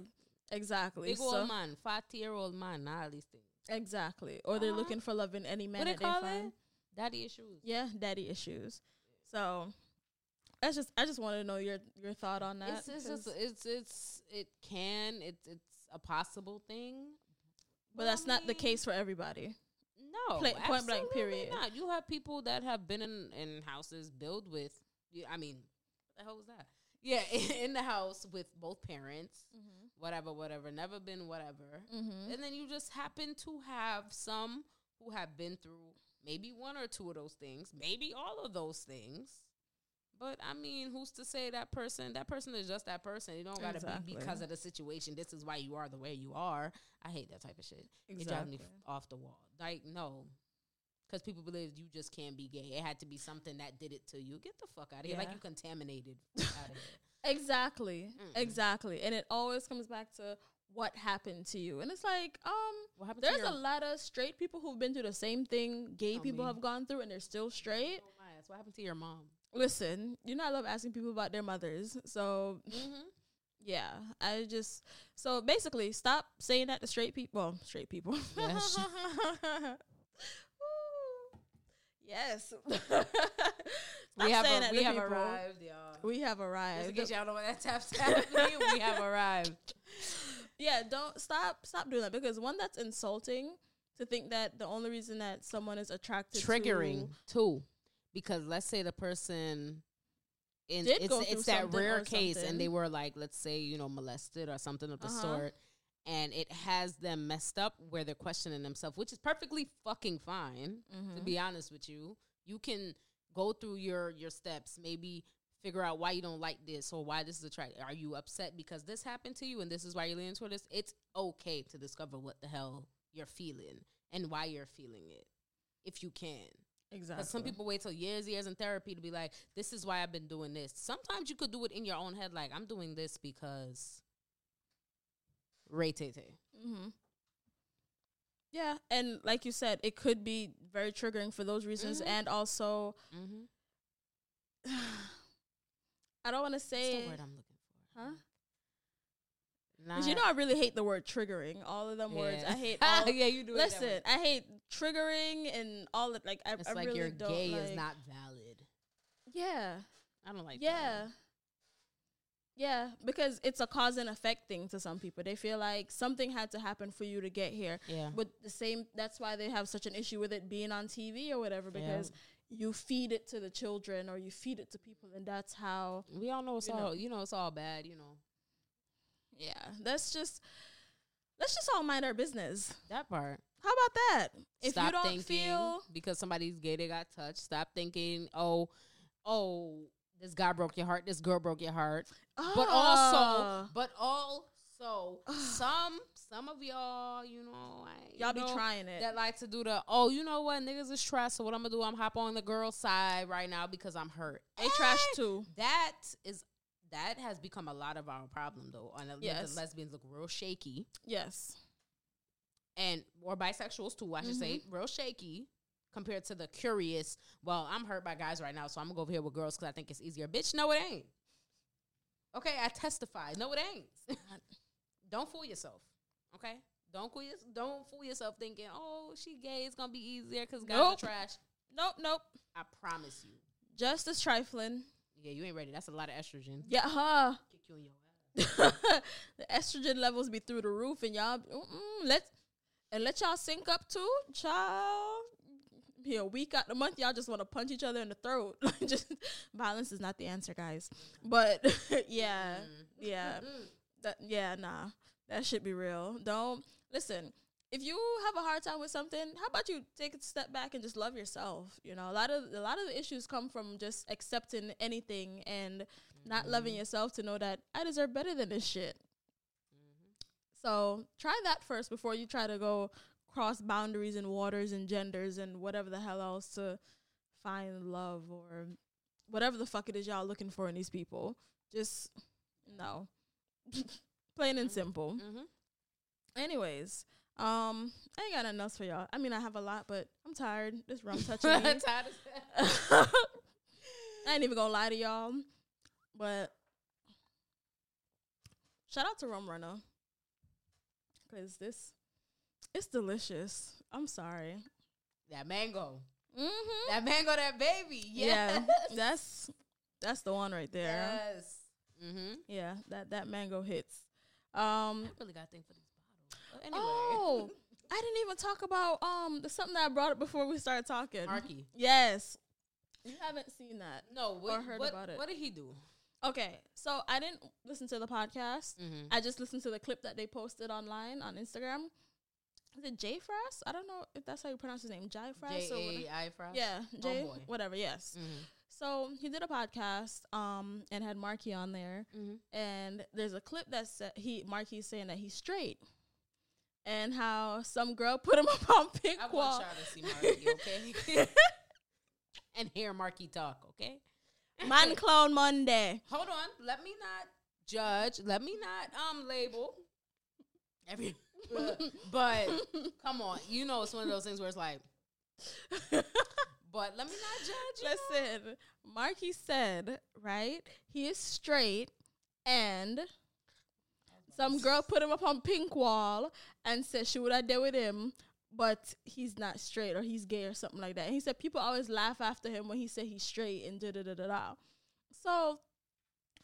exactly. Big so, old man, forty year old man, at least things. exactly. Or they're Uh-huh. looking for love in any man What they that they call find. it? Daddy issues. Yeah, daddy issues. So that's just I just wanted to know your your thought on that. It's, it's just it's it's it can it's it's a possible thing, but that's I not the case for everybody. No, Pla- point blank, period. Not. You have people that have been in in houses built with. I mean, what the hell was that? Yeah, in the house with both parents, whatever, whatever. Never been whatever, Mm-hmm. and then you just happen to have some who have been through maybe one or two of those things, maybe all of those things. But I mean, who's to say that person? That person is just that person. You don't gotta Exactly. be because of the situation. This is why you are the way you are. I hate that type of shit. It drives me off the wall. Like no, because people believe you just can't be gay. It had to be something that did it to you. Get the fuck out of here! Like Yeah. you contaminated out of here. Exactly. Mm-mm. Exactly. And it always comes back to what happened to you. And it's like, um, What happened? there's to a lot of straight people who've been through the same thing gay Oh, people me. have gone through and they're still straight. Oh my ass. What happened to your mom? Listen, you know I love asking people about their mothers. So Mm-hmm. yeah, I just so basically stop saying that to straight people. Well, straight people. Yes. Yes. We have a, we have arrived, y'all. We have Just in arrived. case y'all know what that tap tap we have arrived. yeah, don't stop stop doing that because one that's insulting to think that the only reason that someone is attracted to Triggering to too, because let's say the person. In, it's it's that rare case, and they were like, let's say, you know, molested or something of the Uh-huh. sort, and it has them messed up where they're questioning themselves, which is perfectly fucking fine. Mm-hmm. to be honest with you you can go through your your steps maybe figure out why you don't like this or why this is attractive are you upset because this happened to you and this is why you're leaning toward this it's okay to discover what the hell you're feeling and why you're feeling it if you can exactly. some people wait till years years in therapy to be like this is why i've been doing this sometimes you could do it in your own head like i'm doing this because ray tay Mm-hmm. Yeah, and like you said, it could be very triggering for those reasons, Mhm. and also, mm-hmm. I don't want to What's say, the word i'm looking for huh? Because you know I really hate the word triggering. All of them words. I hate all yeah, you do. it. Listen, I hate triggering and all of like I, it's I like really your don't gay like, is not valid. Yeah. I don't like. Yeah. Yeah, because it's a cause and effect thing to some people. They feel like something had to happen for you to get here. Yeah. But the same that's why they have such an issue with it being on TV or whatever Yeah. because you feed it to the children or you feed it to people and that's how We all know it's you all know. you know it's all bad. You know yeah, that's just let's just all mind our business. that part. How about that? If Stop you don't thinking feel because somebody's gay, they got touched. Stop thinking, oh, oh, this guy broke your heart. This girl broke your heart. But also, but also, some some of y'all, you know, I, y'all you be trying it. that like to do the oh, you know what, niggas is trash. So what I'm gonna do? I'm hop on the girl side right now because I'm hurt. they trash too. That is that has become a lot of our problem though. And yes. Lesbians look real shaky, Yes. and or bisexuals too. I should say Mm-hmm. real shaky compared to the curious. Well, I'm hurt by guys right now, so I'm gonna go over here with girls because I think it's easier. Bitch, no, it ain't. Okay, I testify. No, it ain't. don't fool yourself. Okay, don't fool your, don't fool yourself thinking, oh, she gay. It's gonna be easier because guys Nope. are trash. Nope, nope. I promise you. Just as trifling. Yeah, you ain't ready. That's a lot of estrogen. Yeah, huh. Kick you in your ass. the estrogen levels be through the roof, and y'all let and let y'all sync up too, child. Be a week out the month, y'all just want to punch each other in the throat. just violence is not the answer, guys. But yeah, yeah, that yeah, nah, that should be real. Don't listen. If you have a hard time with something, how about you take a step back and just love yourself? You know, a lot of a lot of the issues come from just accepting anything and not mm-hmm. loving yourself to know that I deserve better than this shit. Mm-hmm. So try that first before you try to go cross boundaries and waters and genders and whatever the hell else to find love or whatever the fuck it is y'all looking for in these people. Just no. Plain and simple. Mm-hmm. Anyways, um, I ain't got nothing else for y'all. I mean, I have a lot, but I'm tired. This rum touching me. Tired. I ain't even gonna lie to y'all, but shout out to Rum Runna because this it's delicious. I'm sorry. that mango. Mm-hmm. That mango, that baby. Yeah, that's that's the one right there. Yes. Mm-hmm. Yeah, that that mango hits. Um. I really got a thing for these bottles. Anyway. Oh, I didn't even talk about um the something that I brought up before we started talking. Markie. Yes, you haven't seen that. No, what, heard what, about it. What did he do? Okay, so I didn't listen to the podcast. Mm-hmm. I just listened to the clip that they posted online on Instagram. Is it Jay Frass? I don't know if that's how you pronounce his name. Jay Frass J or whatever. A I Frost? Yeah, Jay, Homeboy. whatever. Yes. Mm-hmm. So he did a podcast, um, and had Markie on there, Mm-hmm. and there's a clip that said he Markie's saying that he's straight, and how some girl put him up on pink I want y'all to see Markie, okay? and hear Markie talk, okay? Man Clown Monday. Hold on. Let me not judge. Let me not um label. Every but, come on, you know it's one of those things where it's like. But let me not judge. you? Listen, Markie said, right? He is straight and some girl put him up on pink wall and said she would have dealt with him, but he's not straight or he's gay or something like that. And he said people always laugh after him when he said he's straight and da da da da da. So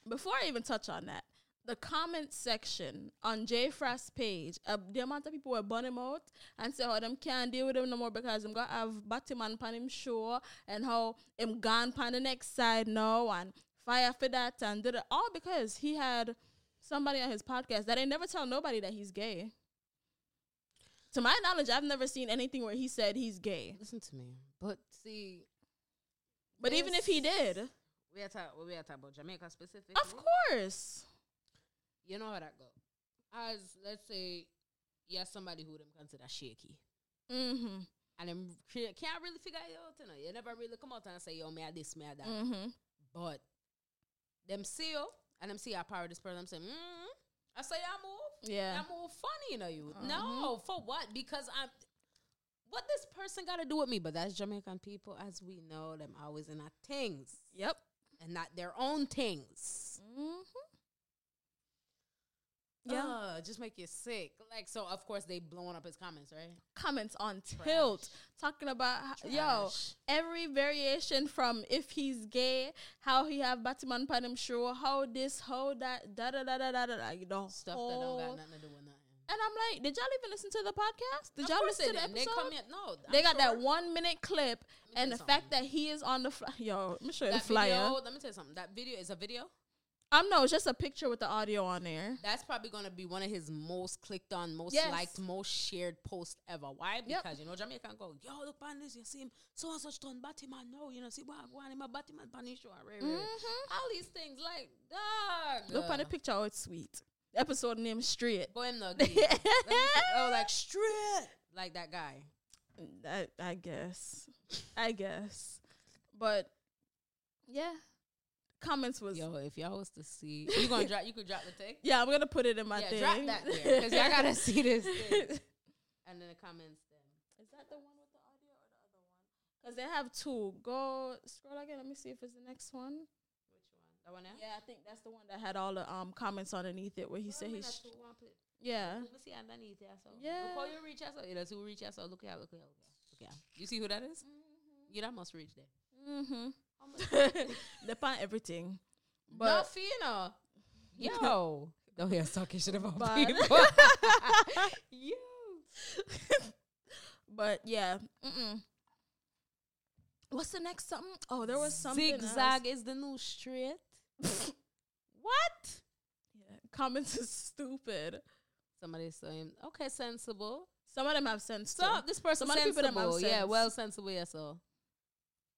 before I even touch on that, the comment section on Jay Frost's page, uh, the amount of people were burn him out and say how them can't deal with him no more because him got have Batman pan him show and how him gone pan the next side now and fire for that and did it all because he had somebody on his podcast that ain't never tell nobody that he's gay. To my knowledge, I've never seen anything where he said he's gay. Listen to me. But see, But even if he did, we are talking. We are talking about Jamaica specifically. of course. You know how that go. As let's say, yeah, somebody who them consider shaky, Mm-hmm. and them can't really figure it out. You know, you never really come out and say, "Yo, me a this, me a that." Mm-hmm. But them see you and them see I power this person. Them say, mm I say I move. Yeah. I move funny, you know. You Uh-huh. no for what? Because I'm. What this person got to do with me? But that's Jamaican people, as we know, them always in our things Yep. and not their own things. Mm-hmm. Yeah. uh, just make you sick. Like so, of course they blowing up his comments, right? comments on tilt talking about how, yo every variation from if he's gay, how he have Batman pan him show, how this, how that, da da da da da da, da you know, Stuff that don't got nothing to do with nothing. And I'm like, did y'all even listen to the podcast? Did Of y'all listen to the episode? They come in. No, They got that one minute clip, and the you fact that he is on the fly. Yo, let me show you the flyer. video. Let me tell you something. That video is a video. Um, no, it's just a picture with the audio on there. That's probably gonna be one of his most clicked on, most Yes. liked, most shared posts ever. Why? Yep. Because you know Jamaica can go, yo, look on this, you see him, so and such done Batman. No, you know, see what one him a Batman punish show. Right, right. Mhm. All these things, like dog. Look on the picture. Oh, it's sweet. Episode name Straight. Go him no. Let me see. Oh, like straight, like that guy. I guess. I guess. But yeah, comments was Yo, if y'all was to see, you gonna drop? You could drop the take. yeah. I'm gonna put it in my yeah, thing. drop that there because y'all gotta see this. Thing. And then the comments. Then Is that the one with the audio or the other one? Because they have two. go scroll again. Let me see if it's the next one. which one? That one there. Yeah, I think that's the one that had all the um comments underneath it where he said he's Two, one, put- yeah. Let me see underneath there. So Yeah. Look how you reach out. So you know, who reach out. So look at look at look at look at. You see who that is? You that must reach there. Mm-hmm. Oh Depend everything. But But Fina, yo, don't hear oh, us talking shit about But- people. yo, but yeah. Mm-mm. What's the next something? Oh, there was something. zigzag is the new straight. what? Yeah. Comments is stupid. Somebody saying, okay, sensible. Some of them have sense. So this person Some other people them have sensible. Yeah, well sensible. Yeah, so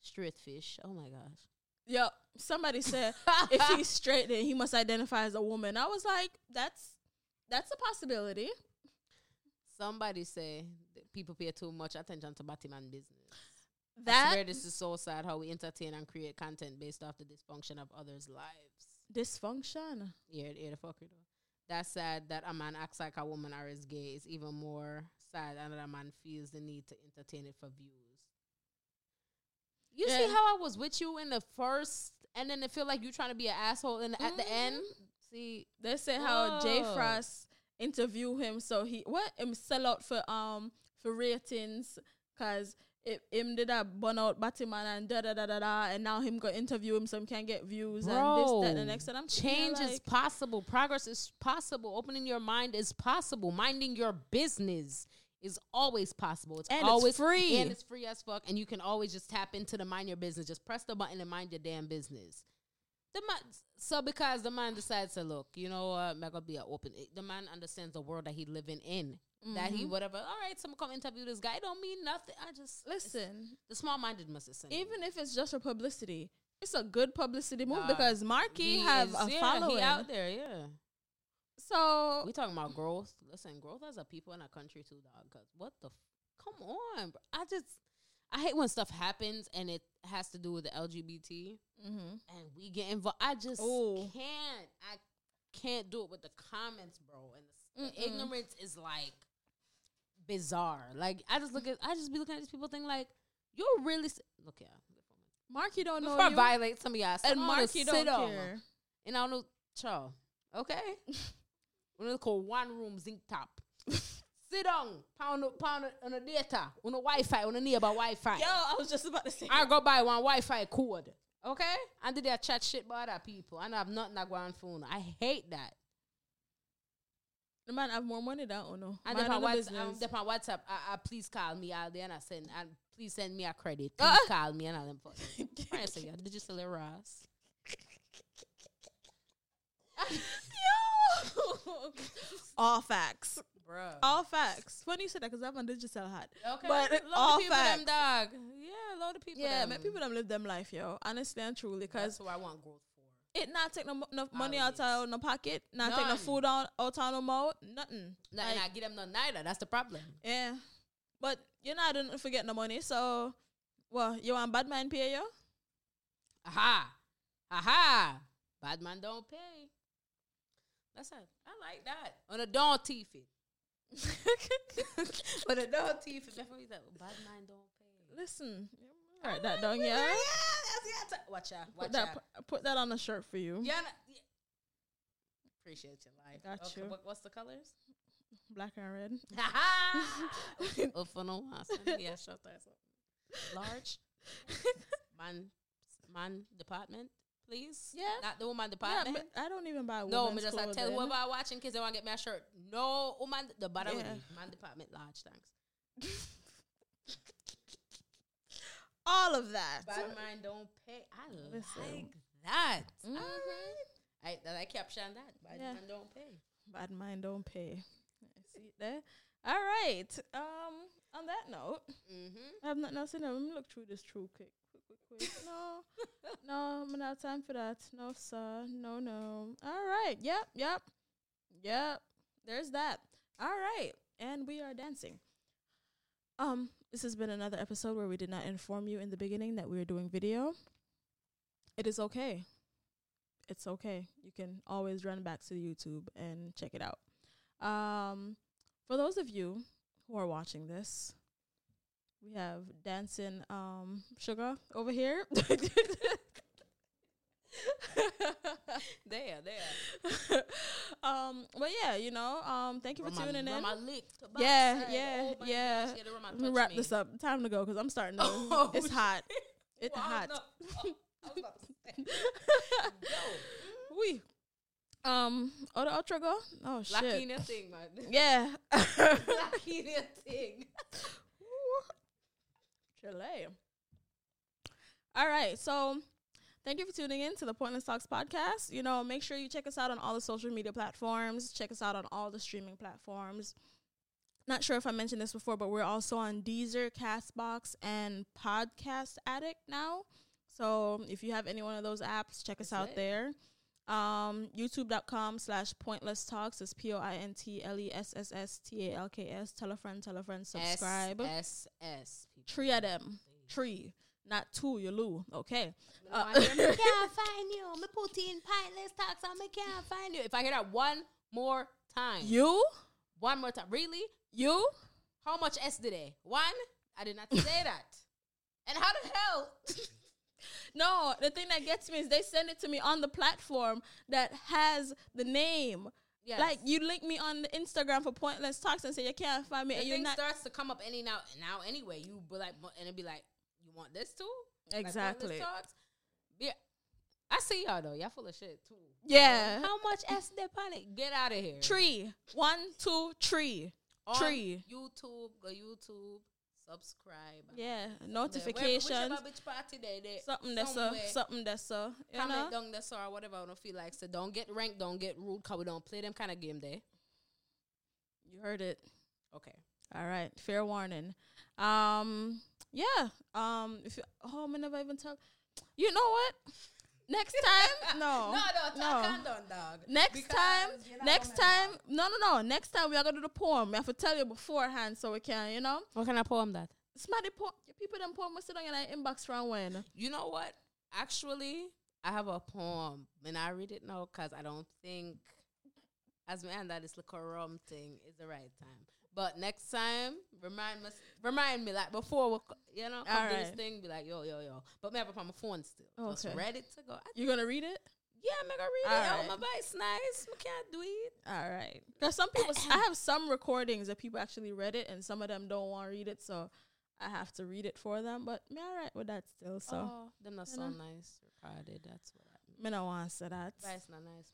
straight fish. Oh my gosh. Yo, somebody said if he's straight, then he must identify as a woman. I was like, that's that's a possibility. Somebody say that people pay too much attention to Batman business. I That swear this is so sad how we entertain and create content based off the dysfunction of others' lives. dysfunction. Yeah, yeah, the fucker though. That's sad that a man acts like a woman or is gay. It's even more sad that a man feels the need to entertain it for views. You see how I was with you in the first, and then it feel like you trying to be an asshole in at the Mhm. end. See, They say how Jay Frost interview him, so he what him sell out for um for ratings, cause it him did a burn out Batman and da da da da da, and now him go interview him, so him can't get views and this that and the next. And I'm change is possible. Progress is possible. Opening your mind is possible. Minding your business is always possible. It's And it's always free. And it's free as fuck. And you can always just tap into the mind your business. Just press the button and mind your damn business. The man, so because the man decides to look, you know, uh, I'm gonna be open. The man understands the world that he living in. That he Mhm. whatever. All right, someone come interview this guy. Don't mean nothing. I just listen, The small minded must have even if it's just for publicity, it's a good publicity move Nah, because Markie have is- a yeah, following. Out there, yeah. So We talking about growth. Listen, growth as a people in a country too, dog. Cause what the, f- come on, bro. I just, I hate when stuff happens and it has to do with the LGBT mhm. and we get involved. I just Ooh. can't. I can't do it with the comments, bro. And the, the ignorance is like bizarre. Like I just look at, I just be looking at these people, think like, you're really look at. Markie don't know Before you, violate some of y'all, and Markie sit don't care. And I don't know, child. Okay. We're gonna call one room zinc top. Sit down, pound pound on the data, on the Wi-Fi, on the neighbor Wi-Fi. Yo, I was just about to say. I go buy one Wi-Fi code. Okay? And did they chat shit about other people. And I have nothing that go on phone. I hate that. The man have more money than Uno. And Man then on on WhatsApp, business. um, on WhatsApp, I, I please call me out there and I send and please send me a credit. Please Ah. call me and all them. fuck- Trying to did you sell a Ross? Yo! All facts. Bruh. All facts. Funny you said that because I'm on digital hat. Okay, But load all of people facts. them dog. Yeah, load of people. Yeah, them. people them live them life, yo. Honestly and truly, That's because who I want growth for. it not take no, no money out of no pocket, not take no food out out of no mouth, nothing. No, Like, and I give them no neither. That's the problem. yeah, but you're not don't forget no money. So, well, you want bad man pay you? Aha, aha. Bad man don't pay. That's it. I like that. On a don't teeth it. On a don't teeth it. Before you that bad man don't pay. Listen, All right, that down, yeah. Yeah, that's yeah. Watch out. Watch Put that out. pu- put that on a shirt for you. Yeah, yeah. Appreciate your life. Got Okay, you. what- what's the colors? Black and red. oh, for no. Yeah, answer. Large. Man, man department, please. Yeah. Not the woman Yeah, department. but I don't even buy. no, me women's just I tell whoever I watching kids they want to get me a shirt. No, woman, the bottom Yeah. of the man department large. Thanks. all of that. Bad mind don't pay. I Listen. like that. Mhm. All right. I, I caption that. Bad Yeah. mind don't pay. Bad mind don't pay. See it there. All right. Um. On that note, Mm-hmm. I have nothing else to know. Let me look through this true quick, quick. No, no, I'm not time for that. No, sir. No, no. All right. Yep, yep, yep. There's that. All right, and we are dancing. Um, this has been another episode where we did not inform you in the beginning that we were doing video. It is okay. It's okay. You can always run back to YouTube and check it out. Um, for those of you who are watching this, we have dancing um sugar over here. There, there. um, but yeah, you know, um, thank you for Roma- tuning in. Roma licked the Yeah, yeah, Oh my yeah. gosh, the Roma Let me wrap me. this up. Time to go because I'm starting to. Oh, it's hot. It's Wow, hot. Oh, I was about to say. Yo. We. Um. Oh, the outro go. Oh shit. Lucky in thing, man. Yeah. Lucky in thing. Chile. All right. So thank you for tuning in to the Pointlesss Talks podcast. You know, make sure you check us out on all the social media platforms. Check us out on all the streaming platforms. Not sure if I mentioned this before, but we're also on Deezer, Castbox, and Podcast Addict now. So if you have any one of those apps, check us out lit. there. Um, YouTube.com slash pointlesss talks is P O I N T L E S S S T A L K S. Tell a friend, tell a friend, subscribe. S S. Three of them. Three. Not two, you loo. Okay. Uh, Uh, I can't find you. Me put in pointlesss talks me can't find you. If I hear that one more time, You? one more time, really? You? How much S did they? One? I did not say that. And how the hell? No, the thing that gets me is they send it to me on the platform that has the name. Yes. Like you link me on the Instagram for pointlesss talks and say you can't find me the and you're thing not starts to come up any now now anyway. You be like, and it'd be like, you want this too? Like, pointless Exactly. talks? Yeah. I see y'all though. Y'all full of shit too. Yeah. How much S they panic? Get out of here. tree. One, two, tree. On Tree. YouTube. Go YouTube. Subscribe. Yeah. There. Notifications. Whichever party there, there. Something that's a something that's a you know? Comment down there or whatever I don't feel like. So don't get ranked, don't get rude, cause we don't play them kind of game there. You heard it. Okay. All right, fair warning. Um, yeah. Um, if you, oh, I never even tell. You know what? Next time, no, no, no, no. talk on down, dog. Next Because time, next gonna time, no, no, no. Next time we are gonna do the poem. We have to tell you beforehand so we can, you know. What kind of poem that? Somebody po- people them poem we sit on your inbox from when. You know what? Actually, I have a poem, and I read it now because I don't think, as me and that this little rum thing is the right time. But next time, remind me, remind me like before we, you know, come do this thing. Be like, yo, yo, yo. But me have it on my phone still, just Okay. ready to go. I, You gonna read it? yeah, I'm gonna read it. Alright. Oh, my voice nice. We can't do it. All right. Because some people, I have some recordings that people actually read it, and some of them don't want to read it, so I have to read it for them. But me all right with that still. So oh, them not so nice recorded. That's what I mean. me no want to say that. Voice not nice.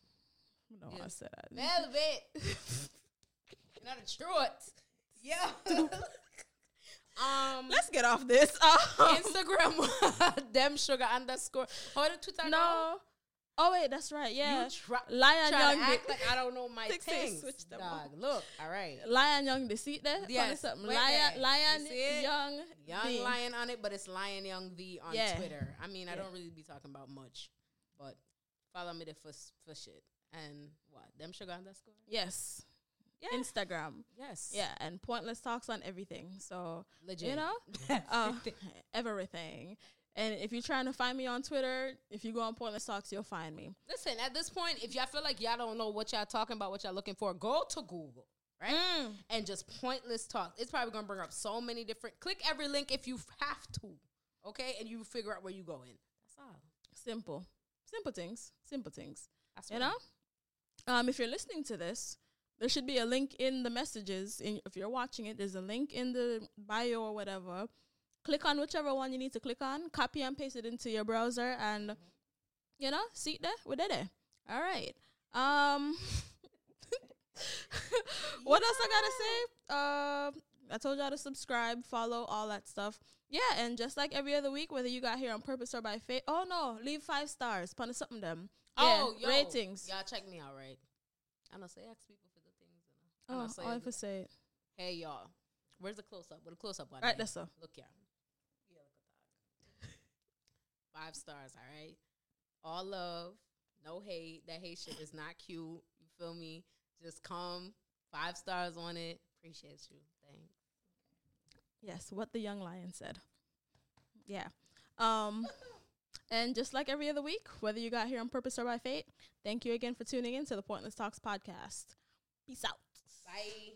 Me no want to say that. Velvet. you know the truth. Yeah. um. Let's get off this. Um, Instagram them sugar underscore. How the Twitter? no. Oh wait, that's right. Yeah. You try, Lion try Young. act like I don't know my things. them Dog, look. All right. Lion Young deceit there. Call Yes, something. Lion. Lion You? Young Young V. Lion on it, but it's Lion Young V on Yeah. Twitter. I mean, I don't really be talking about much, but follow me there for for shit. And what? Them sugar underscore? Yes. Yeah. Instagram. yes. Yeah, and pointlesss talks on everything. So Legit. you know, uh, everything. And if you're trying to find me on Twitter, if you go on Pointlesss Talks, you'll find me. Listen, at this point, if y'all feel like y'all don't know what y'all talking about, what y'all looking for, go to Google, right? Mm. And just pointless talk. It's probably gonna bring up so many different. Click every link if you have to, okay? And you figure out where you going. That's all. Simple, simple things, simple things. That's You know. um, if you're listening to this, there should be a link in the messages. In, if you're watching it, there's a link in the bio or whatever. Click on whichever one you need to click on, copy and paste it into your browser, and you know, see it there. We're there. All right. Um, what else I gotta say? Uh, I told y'all to subscribe, follow, all that stuff. Yeah, and just like every other week, whether you got here on purpose or by fate. Oh no, leave five stars. Punish something them. Oh, yeah, yo, ratings. Y'all check me out, right? I don't say ask people for the things. And I, Oh, all I to say it. Hey y'all, where's the close up? What a close up on? Right, that's so. Look here. Yeah, look at that. Five stars, all right. All love, no hate. That hate shit is not cute. You feel me? Just come. Five stars on it. Appreciate you. Thanks. Yes, what the young lion said. Yeah. Um and just like every other week, whether you got here on purpose or by fate, thank you again for tuning in to the Pointlesss Talks podcast. Peace out. Bye.